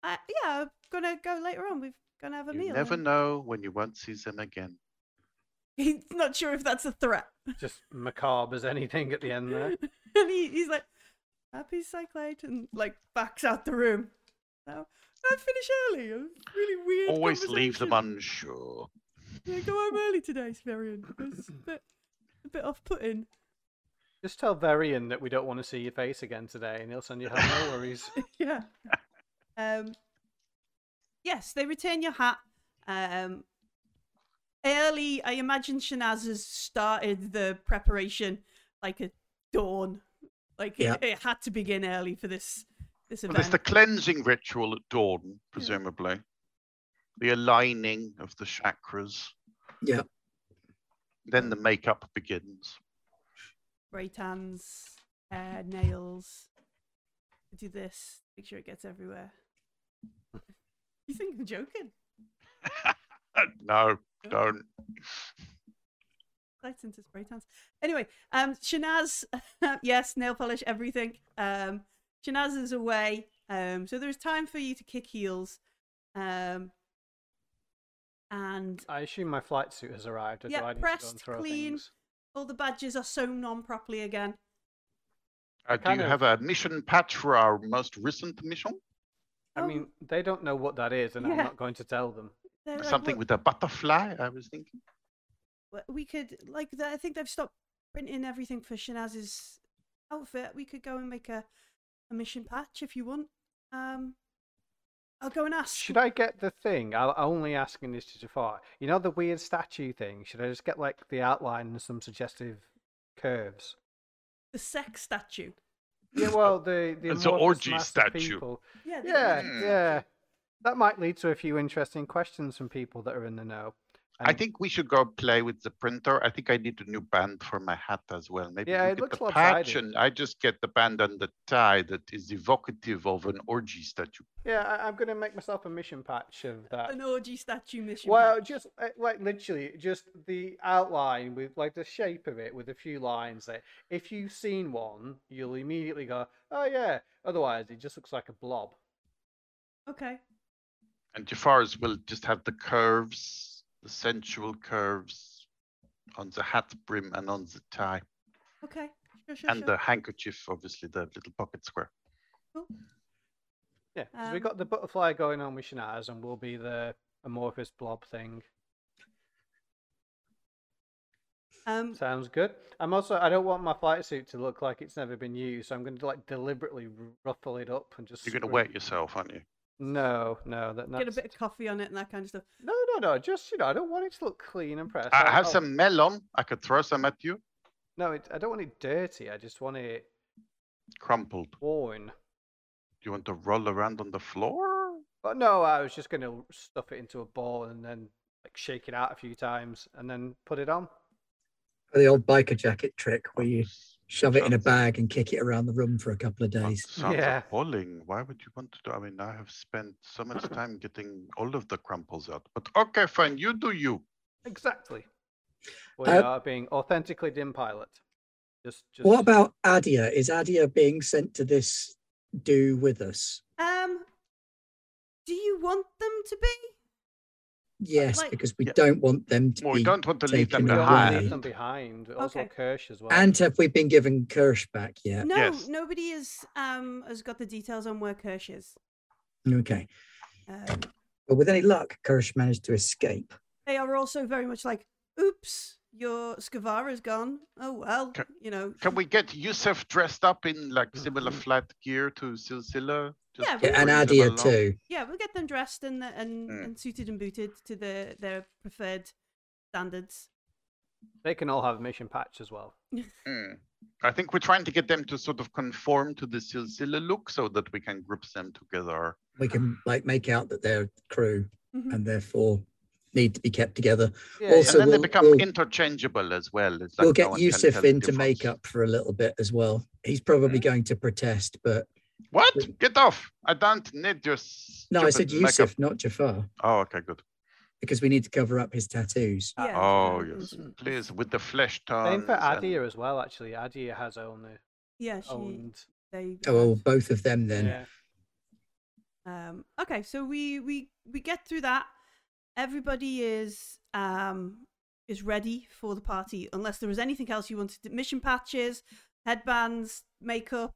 Uh, yeah, I'm gonna go later on. We're gonna have a You meal. never and- know when you won't see them again. He's not sure if that's a threat. Just macabre as anything at the end there. and he, he's like, happy cyclade, and like backs out the room. So I finish early. A really weird. Always leave them conversation. Unsure. Yeah, go home early today, Sverian. It's a bit, a bit off-putting. Just tell Varian that we don't want to see your face again today, and he'll send you home. No worries. yeah. Um. Yes, they return your hat. Um. Early, I imagine Shanaz has started the preparation like at dawn. Like it, Yeah. it had to begin early for this this Well, event. there's the cleansing ritual at dawn, presumably. The aligning of the chakras. Yeah. Then the makeup begins. spray tans, hair, nails. Do this, make sure it gets everywhere. you think I'm joking? no, don't. Lights into spray tans. Anyway, um, Shanaz, yes, nail polish, everything. Um, Shanaz is away, um, so there's time for you to kick heels. Um, and I assume my flight suit has arrived. Yeah, do I to pressed, clean. things? all the badges are sewn on properly again. Uh, do you of- have a mission patch for our most recent mission? I Um, mean, they don't know what that is, and I'm not going to tell them. They're Something "Well, with a butterfly, I was thinking. we could like the, I think they've stopped printing everything for Shanaz's outfit. We could go and make a, a mission patch if you want. Um, I'll go and ask. Should I get the thing? I'll only asking this to Jafar. You know the weird statue thing? Should I just get like the outline and some suggestive curves? the sex statue? Yeah, well, the the It's an orgy statue. people- Yeah. Yeah, Hmm. yeah. That might lead to a few interesting questions from people that are in the know. I think we should go play with the printer. I think I need a new band for my hat as well. Maybe Yeah, it get looks the lopsided. patch and I just get the band and the tie that is evocative of an orgy statue. Yeah, I, I'm going to make myself a mission patch of that. An orgy statue mission. Well, patch. just uh, like literally, just the outline with like the shape of it with a few lines there. If you've seen one, you'll immediately go, "Oh yeah." Otherwise, it just looks like a blob. okay. And Jafar's will just have the curves, the sensual curves on the hat brim and on the tie. Okay. Sure, sure, And sure. the handkerchief, obviously, the little pocket square. Yeah, 'cause we Um, got the butterfly going on with Shanaz, and we'll be the amorphous blob thing. Um, Sounds good. I'm also I don't want my flight suit to look like it's never been used, so I'm going to like deliberately ruffle it up and just. You're going to wet yourself, aren't you? No, no, that Get a bit of coffee on it and that kind of stuff. No, no, no. Just you know, I don't want it to look clean and pressed. I I'll- have I'll- some melon. I could throw some at you. No, it, I don't want it dirty. I just want it Crumpled. worn. Do you want to roll around on the floor? But no, I was just going to stuff it into a ball and then like shake it out a few times and then put it on. The old biker jacket trick where you shove it in a bag and kick it around the room for a couple of days. Sounds Yeah. appalling. Why would you want to do? I mean, I have spent so much time getting all of the crumples out. But okay, fine. You do you. Exactly. We Uh, are being authentically dim pilot. Just, just. What about Adia? Is Adia being sent to this do with us? Um, do you want them to be? Yes, like- because we Yeah. don't want them to Well, we be. don't want to leave them taken away. behind. leave them behind. Also, Okay. Kirsch as well. And have we been given Kirsch back yet? No, Yes. nobody is um has got the details on where Kirsch is. Okay. Um, But with any luck, Kirsch managed to escape. they are also very much like, "Oops, your Skavara's gone. Oh well, Ca- you know." Can we get Yusuf dressed up in like similar flat gear to Silsila? Just Yeah, we Yeah, and bring Adia too. Yeah, we'll get them dressed and and, Mm. and suited and booted to the their preferred standards. They can all have a mission patch as well. Mm. I think we're trying to get them to sort of conform to the Silsila look so that we can group them together. We can like make out that they're crew Mhm. and therefore need to be kept together. Yeah, Also, and then they we'll- become we'll- interchangeable as well. It's like we'll get one can Yusuf tell the into difference. makeup for a little bit as well. He's probably Mm. going to protest, but What? Get off! I don't need your. no, I said stupid makeup. Yusuf, not Jafar, Oh, okay, good. because we need to cover up his tattoos. Yeah. Oh, yes. Please, with the flesh tones. Same for and- Adia as well. Actually, Adia has own uh, Yeah, she. owned. They. Oh, well, both of them then. Yeah. Um, okay, so we we we get through that. Everybody is um is ready for the party, unless there was anything else you wanted. To, mission patches, headbands, makeup,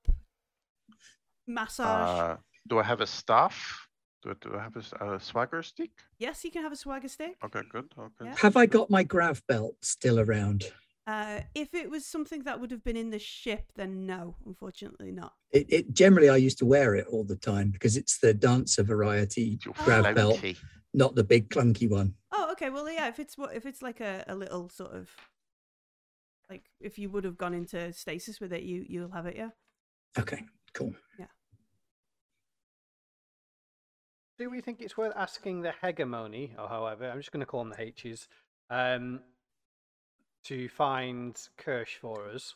massage. Uh, do I have a staff? Do I, do I have a swagger stick? yes, you can have a swagger stick. Okay, good. Okay. Yeah. Have I got my grav belt still around? Uh, if it was something that would have been in the ship, then no, unfortunately not. It, it generally I used to wear it all the time because it's the dancer variety You grav belt, floaty. Not the big clunky one. Oh, okay. Well, yeah. If it's what if it's like a, a little sort of like if you would have gone into stasis with it, you you'll have it. Yeah. Okay, cool. Yeah. Do we think it's worth asking the hegemony, or however, I'm just going to call them the H's, um, to find Kirsch for us?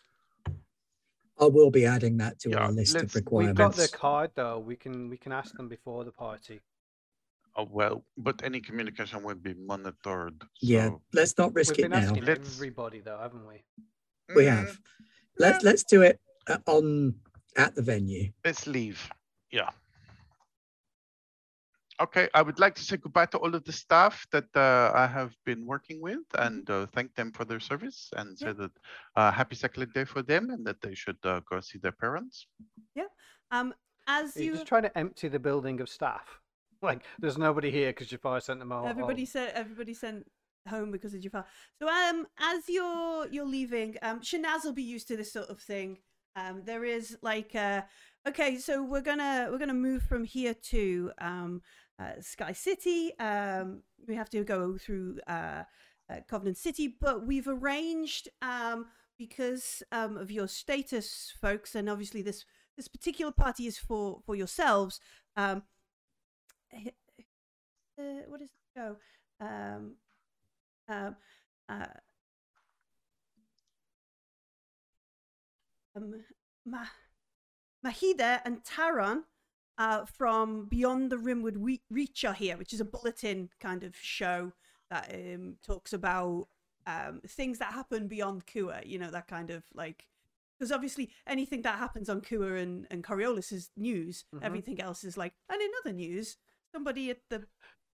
I will be adding that to Yeah, our list let's- of we've We've got the card though. We can we can ask them before the party. Oh, well, but any communication will be monitored. yeah, so- let's not risk We've it been now. asking Let's- everybody though, haven't we? We Mm, have. Let's let's do it uh, on at the venue. Let's leave. Yeah. Okay, I would like to say goodbye to all of the staff that uh, I have been working with and uh, thank them for their service and say that uh, happy second day for them and that they should uh, go see their parents. Yeah. Um, as You're you just trying to empty the building of staff. Like there's nobody here because Jafar sent them all. everybody home. said everybody sent home because of Jafar. So um, as you're you're leaving, um, Shanaz will be used to this sort of thing. Um, there is like uh, okay, so we're gonna we're gonna move from here to um, uh, Sky City. Um, we have to go through uh, uh, Covenant City, but we've arranged um, because um, of your status, folks, and obviously this this particular party is for for yourselves. Um, uh, what is the show? Um, um, uh, um, Ma- Mahida and Taran uh, from Beyond the Rimwood we- Reach are here, which is a bulletin kind of show that um, talks about um, things that happen beyond Kua, you know, that kind of like. Because obviously, anything that happens on Kua and, and Coriolis is news. Mhm. Everything else is like, and in other news, somebody at the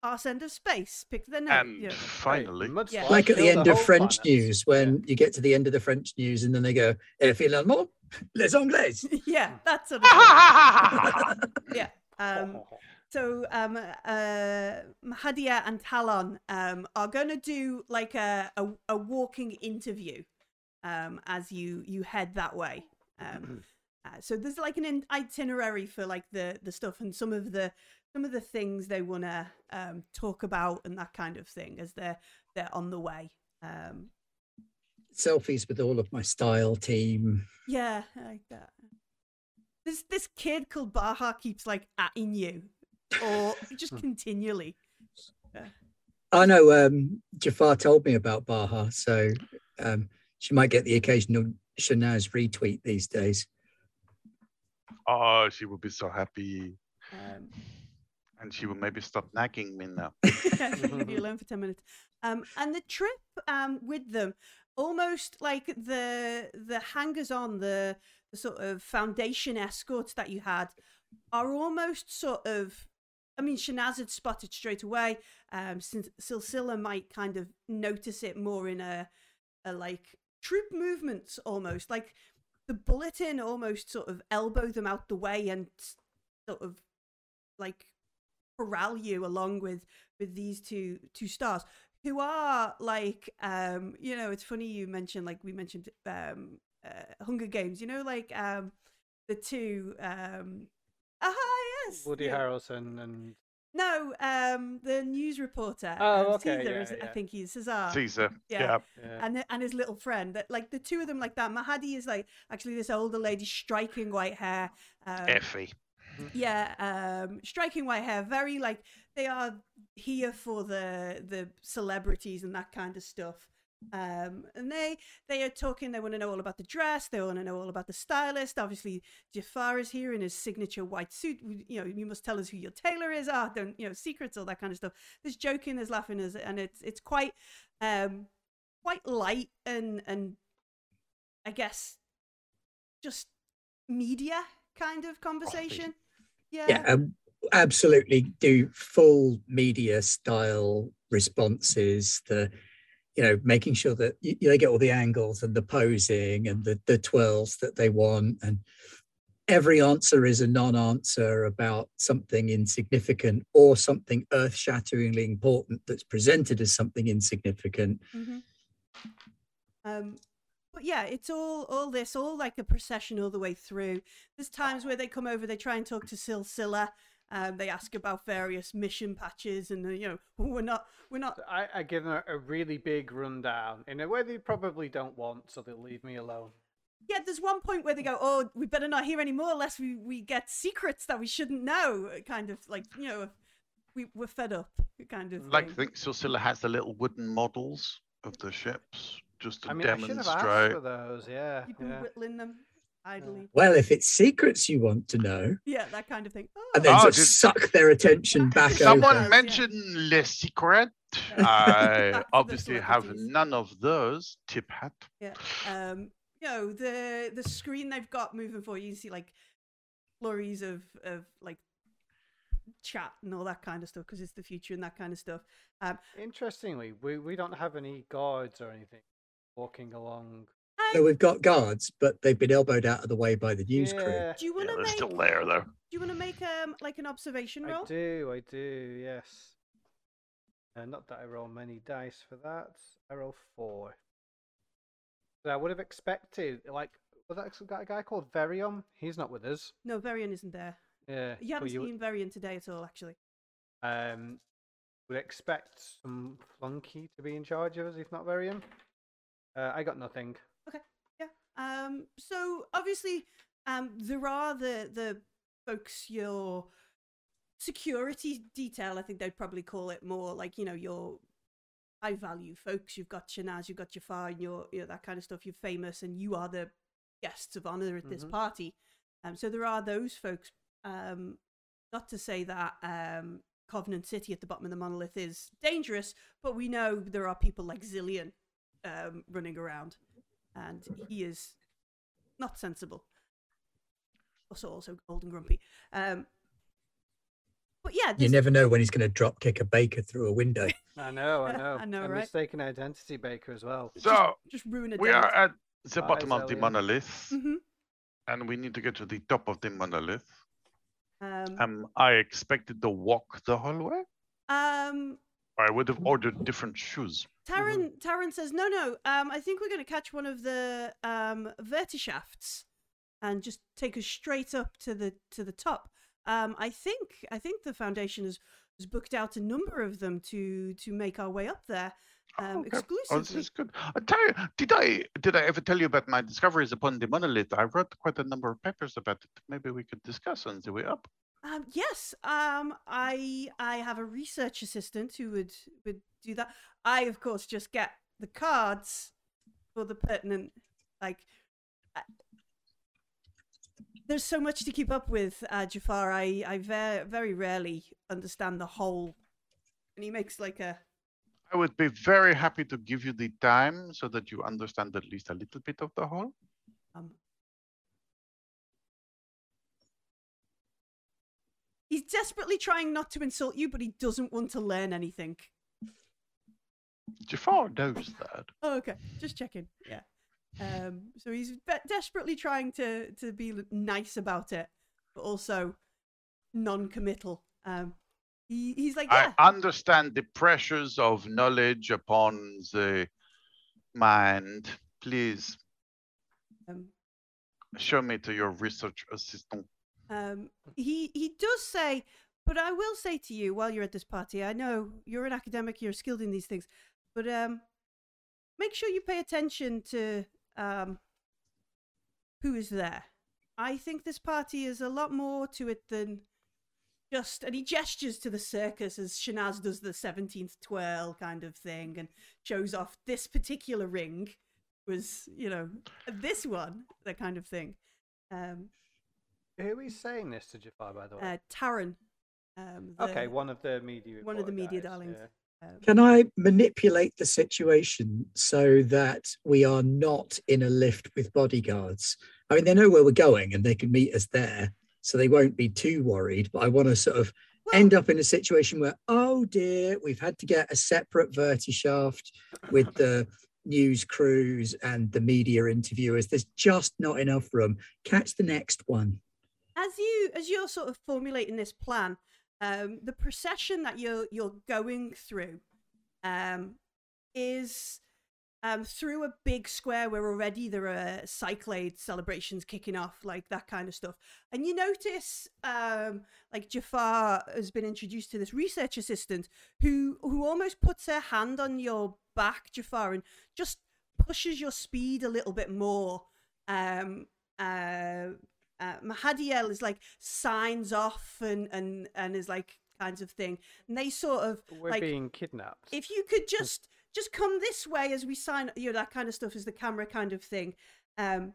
arse end of space picked their nose. And you know. finally, Yeah. Like at the killed end of French planet. news, when you get to the end of the French news and then they go, "Et finalement, les Anglais." yeah, that sort of yeah. Um, so um, uh, Mahadia and Talon um, are going to do like a, a, a walking interview um, as you you head that way. Um, uh, so there's like an itinerary for like the the stuff and some of the some of the things they want to um, talk about and that kind of thing as they're they're on the way. Um, Selfies with all of my style team. yeah, I like that. This this kid called Baha keeps like atting you, or just continually. I know um, Jafar told me about Baha, so um, she might get the occasional Shanaz retweet these days. Oh, she will be so happy. Um, And she will maybe stop nagging me now. leave you alone for 10 minutes um and the trip um with them almost like the the hangers on the the sort of foundation escorts that you had are almost sort of I mean, Shanaz had spotted straight away. Um, since Silsila might kind of notice it more in a, a like troop movements almost like the bulletin almost sort of elbow them out the way and sort of like corral you along with with these two two stars who are like um you know it's funny you mentioned like we mentioned um uh, hunger games you know like um the two um ah yes Woody yeah. Harrelson and no um the news reporter Oh, um, okay, Caesar yeah, is- i think he's cesar Caesar. Yeah. Yeah. yeah. and and his little friend that like the two of them like that mahadi is like actually this older lady striking white hair um, Effie. Yeah um striking white hair very like they are here for the the celebrities and that kind of stuff. Um and they they are talking they want to know all about the dress they want to know all about the stylist. Obviously jafar is here in his signature white suit. You know you must tell us who your tailor is. Ah don't you know secrets all that kind of stuff. There's joking there's laughing and it's it's quite um quite light and and i guess just media kind of conversation yeah Yeah, um, absolutely. Do full media style responses. The you know making sure that y- they get all the angles and the posing and the the twirls that they want and every answer is a non-answer about something insignificant or something earth-shatteringly important that's presented as something insignificant hmm Um, but yeah, it's all all this, all like a procession all the way through. There's times where they come over, they try and talk to Silsila. Um, they ask about various mission patches, and uh, you know we're not we're not. I, I give them a, a really big rundown in a way they probably don't want, so they'll leave me alone. Yeah, there's one point where they go, "Oh, we better not hear any more, lest we we get secrets that we shouldn't know." Kind of like you know, we we're fed up, kind of. Like, I thing. think Silsila has the little wooden models of the ships just to I mean, I should have asked demonstrate. for those. Yeah, You've been yeah. whittling them idly. well if it's secrets you want to know Yeah, that kind of thing. Oh, and then Oh, sort of did- suck their attention back Someone Yeah. over mentioned Le Secret. Yeah. I obviously have none of those. Tip hat. Yeah. Um, you know, the the screen they've got moving forward, you can see like flurries of of like chat and all that kind of stuff because it's the future and that kind of stuff. Um, Interestingly, we, we don't have any guards or anything walking along. so we've got guards but they've been elbowed out of the way by the news crew do you Yeah, want to they're make? still there though. Do you want to make um like an observation I roll? do, I do, yes. Uh, not that I roll many dice for that. I roll four. So I would have expected, like, was that a guy called Varian? He's not with us. No, Varian isn't there. Yeah. You haven't seen Varian today at all, actually. Um, would expect some flunky to be in charge of us, if not Varian. Uh, I got nothing. Okay. Yeah. Um. So obviously, um, there are the the folks your security detail. I think they'd probably call it more like you know your high value folks. You've got Shanaz, you've got Jafar, and you're you know that kind of stuff. You're famous, and you are the guests of honor at this Mhm. party. Um. So there are those folks. Um. Not to say that um Covenant City at the bottom of the monolith is dangerous, but we know there are people like Zillion um, running around, and he is not sensible. Also, also old and grumpy. Um, but yeah, you never know when he's going to drop kick a baker through a window I know, I know. I know, A right? mistaken identity baker as well. So just ruin a we are at the Bye, bottom of the Zellion. monolith, hmm and we need to get to the top of the monolith. Um, Am I expected to walk the hallway? um, I would have ordered different shoes. Taran, Taran says, no, no. Um, I think we're going to catch one of the um, vertishafts and just take us straight up to the to the top. um, I think I think the foundation has, has booked out a number of them to to make our way up there um, Okay. Oh, this is good. I tell you, did I did I ever tell you about my discoveries upon the monolith? I wrote quite a number of papers about it. Maybe we could discuss on the way up. Um, yes, um, I I have a research assistant who would would do that. I of course just get the cards for the pertinent like. I- there's so much to keep up with, uh, Jafar. I I very very rarely understand the whole. And he makes like a I would be very happy to give you the time so that you understand at least a little bit of the whole. um. He's desperately trying not to insult you, but he doesn't want to learn anything. Jafar knows that. Oh, okay. Just checking. Yeah. Um, so he's desperately trying to to be nice about it, but also non-committal. Um, he, he's like, yeah, I understand the pressures of knowledge upon the mind. Please um, show me to your research assistant. Um, he he does say, but I will say to you while you're at this party, I know you're an academic, you're skilled in these things, but um, make sure you pay attention to um, who is there. I think this party is a lot more to it than just. And he gestures to the circus as Shanaz does the 17th twirl kind of thing and shows off this particular ring was, you know, this one, that kind of thing. Um, Who is saying this to Jafar, by the way? uh, Taran. Um, okay, one of the media. one of the media guys, darlings. yeah. um, Can I manipulate the situation so that we are not in a lift with bodyguards? I mean, they know where we're going and they can meet us there, so they won't be too worried. But I want to sort of well, end up in a situation where, oh dear, we've had to get a separate vertishaft with the news crews and the media interviewers. There's just not enough room. Catch the next one. As you as you're sort of formulating this plan, um, the procession that you're you're going through um, is um, through a big square where already there are cyclade celebrations kicking off, like that kind of stuff. And you notice, um, like Jafar has been introduced to this research assistant who who almost puts her hand on your back, Jafar, and just pushes your speed a little bit more. Um, uh, uh, Mahadiel is like signs off and and and is like kinds of thing, and they sort of We're like being kidnapped. if you could just just come this way as we sign you know that kind of stuff is the camera kind of thing. Um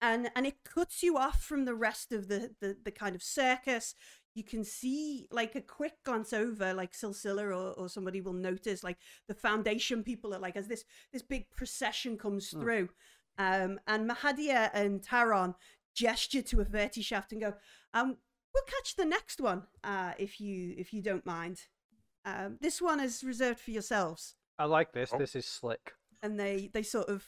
and and it cuts you off from the rest of the the, the kind of circus. You can see like a quick glance over like Silsila or, or somebody will notice like the foundation people are like as this this big procession comes Hmm. through. Um and Mahadia and Taran gesture to a verti shaft and go um we'll catch the next one uh if you if you don't mind um this one is reserved for yourselves I like this. Oh. This is slick. and they they sort of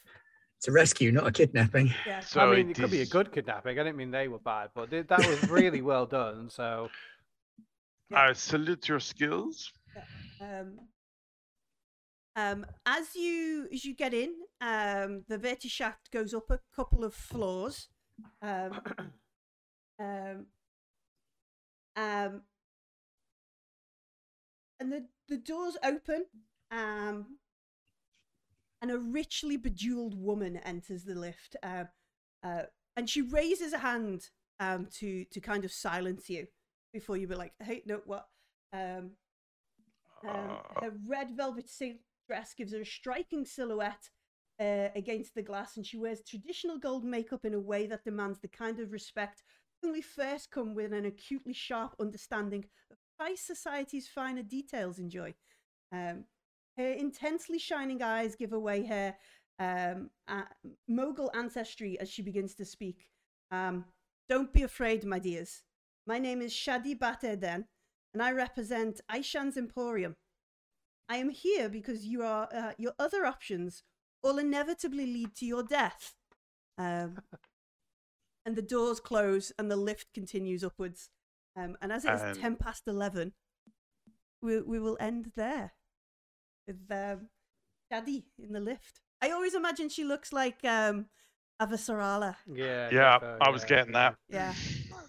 It's a rescue, not a kidnapping. yeah So I mean, it could be a good kidnapping. I didn't mean they were bad, but th- that was really well done. So I salute your skills. um um as you as you get in um the vertishaft goes up a couple of floors um um um and the the doors open um and a richly bejeweled woman enters the lift um uh and she raises a hand um to to kind of silence you before you were like hey no what? Um um, Uh, her red velvet silk dress gives her a striking silhouette uh, against the glass, and she wears traditional gold makeup in a way that demands the kind of respect only first come with an acutely sharp understanding of high society's finer details enjoy. Um, her intensely shining eyes give away her um, uh, mogul ancestry as she begins to speak. Um, don't be afraid, my dears. My name is Shadi Baterden, and I represent Aishan's Emporium. I am here because you are uh, your other options will inevitably lead to your death. Um, and the doors close and the lift continues upwards. Um, and as it is And- ten past eleven, we we will end there with um, Shadi in the lift. I always imagine she looks like um, Avasarala. yeah. yeah, Jafar, I was yeah, getting that. Yeah.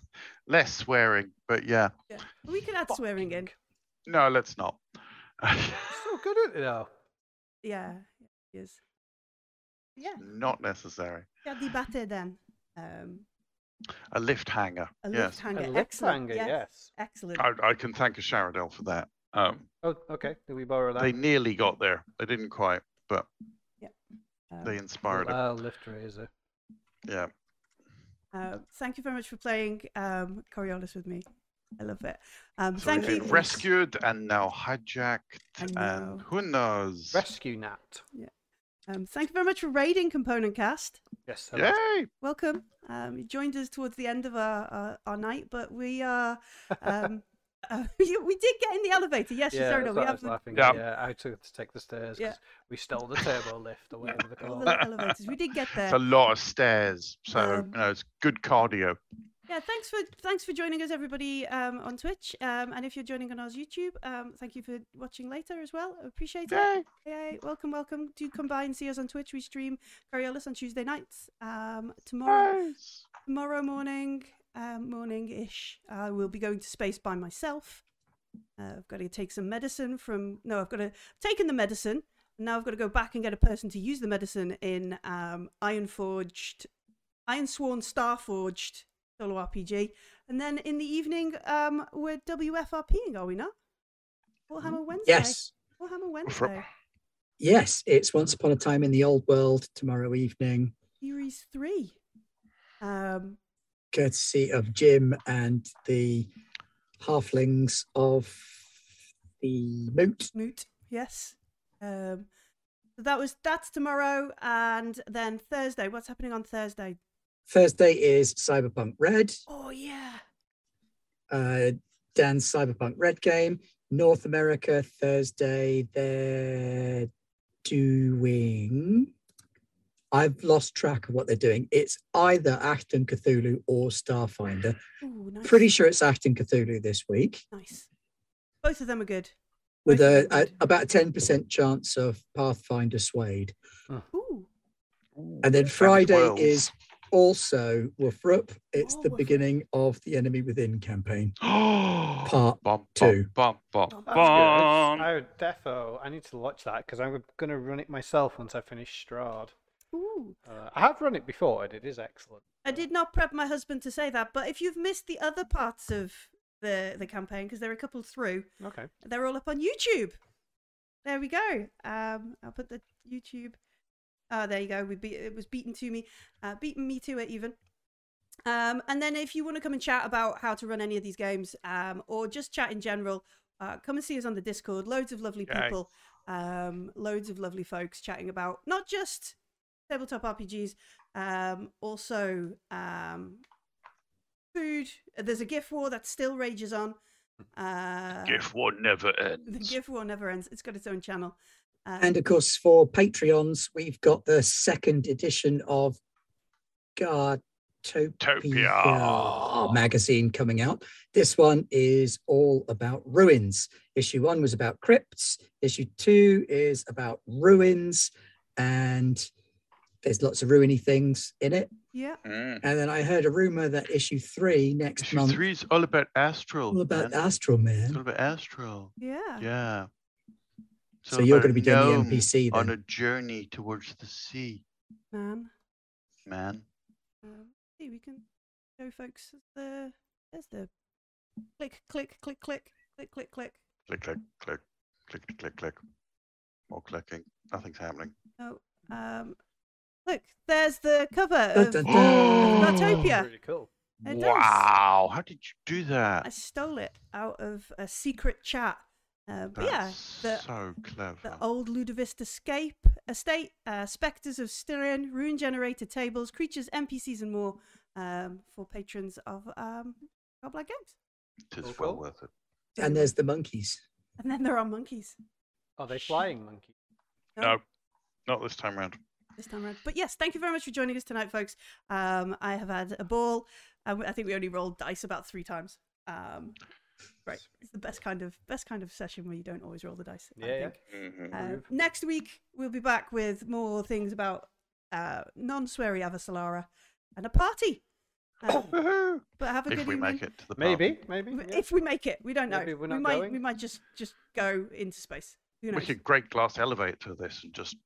less swearing, but yeah. Yeah. We could add swearing in. No, let's not. So good at it though. Yeah. Yes. Yeah. not necessary. Yeah, debate then. Um, A lift hanger. a yes. lift hanger. A lip Excellent. hanger, yes. yes. Excellent. I, I can thank a Sharadel for that. Um, Oh, okay. Did we borrow that? they nearly got there. They didn't quite, but Um, they inspired it. Well, lift razor. Yeah. Uh, thank you very much for playing um, Coriolis with me. I love it. Um, So thank you. rescued and now hijacked, and who knows? Rescue Nat. Um, thank you very much for raiding Component Cast. Yes. hello. Yay! Welcome. Um, you joined us towards the end of our, our, our night, but we are. Um, uh, we, we did get in the elevator. Yes, Yeah, sorry, no, we have was laughing. Yeah. Yeah, I took to take the stairs Yeah. 'cause we stole the turbo lift or whatever they all call the it. elevators. We did get there. It's a lot of stairs, so Um, you know it's good cardio. Yeah, thanks for thanks for joining us, everybody, um, on Twitch. Um, and if you're joining on our YouTube, um, thank you for watching later as well. I appreciate it. Yay! Yay! Welcome, welcome. Do come by and see us on Twitch. We stream Coriolis on Tuesday nights. Um, tomorrow, Nice. tomorrow morning, um, morning-ish, I will be going to space by myself. Uh, I've got to take some medicine from. No, I've got to taken the medicine. and Now I've got to go back and get a person to use the medicine in um, Ironforged, Ironsworn Starforged solo RPG, and then in the evening um, we're WFRPing, are we not? Warhammer Wednesday. Yes. Warhammer Wednesday. Yes, it's Once Upon a Time in the Old World tomorrow evening, Series three. Um, courtesy of Jim and the halflings of the Moot. Moot, yes. Um, so that was that's tomorrow, and then Thursday. What's happening on Thursday? Thursday is Cyberpunk Red, Oh yeah, uh, Dan's Cyberpunk Red game. North America, Thursday, they're doing. I've lost track of what they're doing. It's either Achtung Cthulhu or Starfinder. Ooh, nice. Pretty sure it's Achtung Cthulhu this week, nice. Both of them are good. with a, of them a about a ten percent chance of Pathfinder Suede. Ooh, And then Friday is also Wolfrup. It's Oh, the Wolfrup. beginning of the Enemy Within campaign, Part part bum, two. Bum, bum, That's bum, That's good. bum. I defo. I need to watch that because I'm going to run it myself once I finish Strahd. ooh. Uh, I have run it before and it is excellent. I did not prep my husband to say that, but if you've missed the other parts of the the campaign, because there are a couple through, Okay. they're all up on YouTube. There we go. Um, I'll put the YouTube. Oh, there you go. We beat, it was beaten to me, uh, beaten me to it even. Um, and then if you want to come and chat about how to run any of these games, um, or just chat in general, uh, come and see us on the Discord. Loads of lovely Yay. people, um, loads of lovely folks chatting about not just tabletop RPGs, um, also um, food. There's a GIF war that still rages on. Uh, Gift war never ends. the ends. GIF war never ends. It's got its own channel. Um, And of course, for Patreons, we've got the second edition of Gartopia Topia. magazine coming out. This one is all about ruins. Issue one was about crypts. Issue two is about ruins, and there's lots of ruiny things in it. yeah, Mm. And then I heard a rumor that issue three next month. Issue three is all about astral. all about man. Astral It's Man. all about astral. yeah. Yeah. It's So you're going to be doing the NPC then. on a journey towards the sea, man. man. Um, see, we can show folks the. There's the click, click, click, click, click, click, click. Click, click, click, click, click, click. Click. More clicking. Nothing's happening. Oh, um, look, there's the cover of dun, dun. Really cool. It does. wow! How did you do that? I stole it out of a secret chat. Uh, but yeah, the so clever. the old Ludovista scape estate, uh, specters of Styrian, rune generator tables, creatures, NPCs, and more um, for patrons of um, Goblin Games. It is well cool. worth it. And there's the monkeys. And then there are monkeys. Are they flying monkeys? No, not this time round. this time around. But yes, thank you very much for joining us tonight, folks. Um, I have had a ball. Um, I think we only rolled dice about three times. Um, right, it's the best kind of best kind of session where you don't always roll the dice. I Yeah, yeah. think. Mhm. Uh, next week we'll be back with more things about uh, non-sweary Avasarala and a party. Woohoo! but have a If good we evening. make it to the pub. Maybe, maybe. yeah. If we make it, we don't know. Maybe we're we might going. we might just just go into space. Who We could great glass elevator to this and just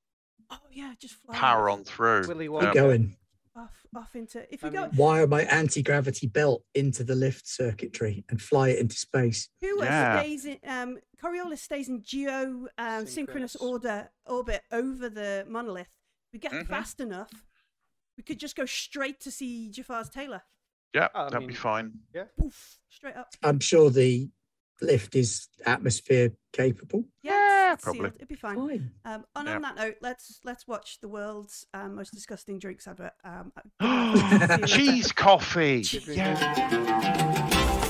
Oh yeah, just fly power on through. Willy Keep Wonka. going. Off off into. If I go, mean- Wire my anti-gravity belt into the lift circuitry and fly it into space. who Yeah. stays in um Coriolis stays in geo um, synchronous Synchronous. order orbit over the monolith. We get Mhm. fast enough. We could just go straight to see Jafar's tailor Yeah, I that'd be mean- fine. Poof, straight up. I'm sure the lift is atmosphere capable. Yeah, Yeah, it's, it's probably. It'd be fine. Fine. Um, and Yeah. on that note, let's let's watch the world's um, most disgusting drinks advert. Um, good night. See you later. Cheese coffee. Yeah.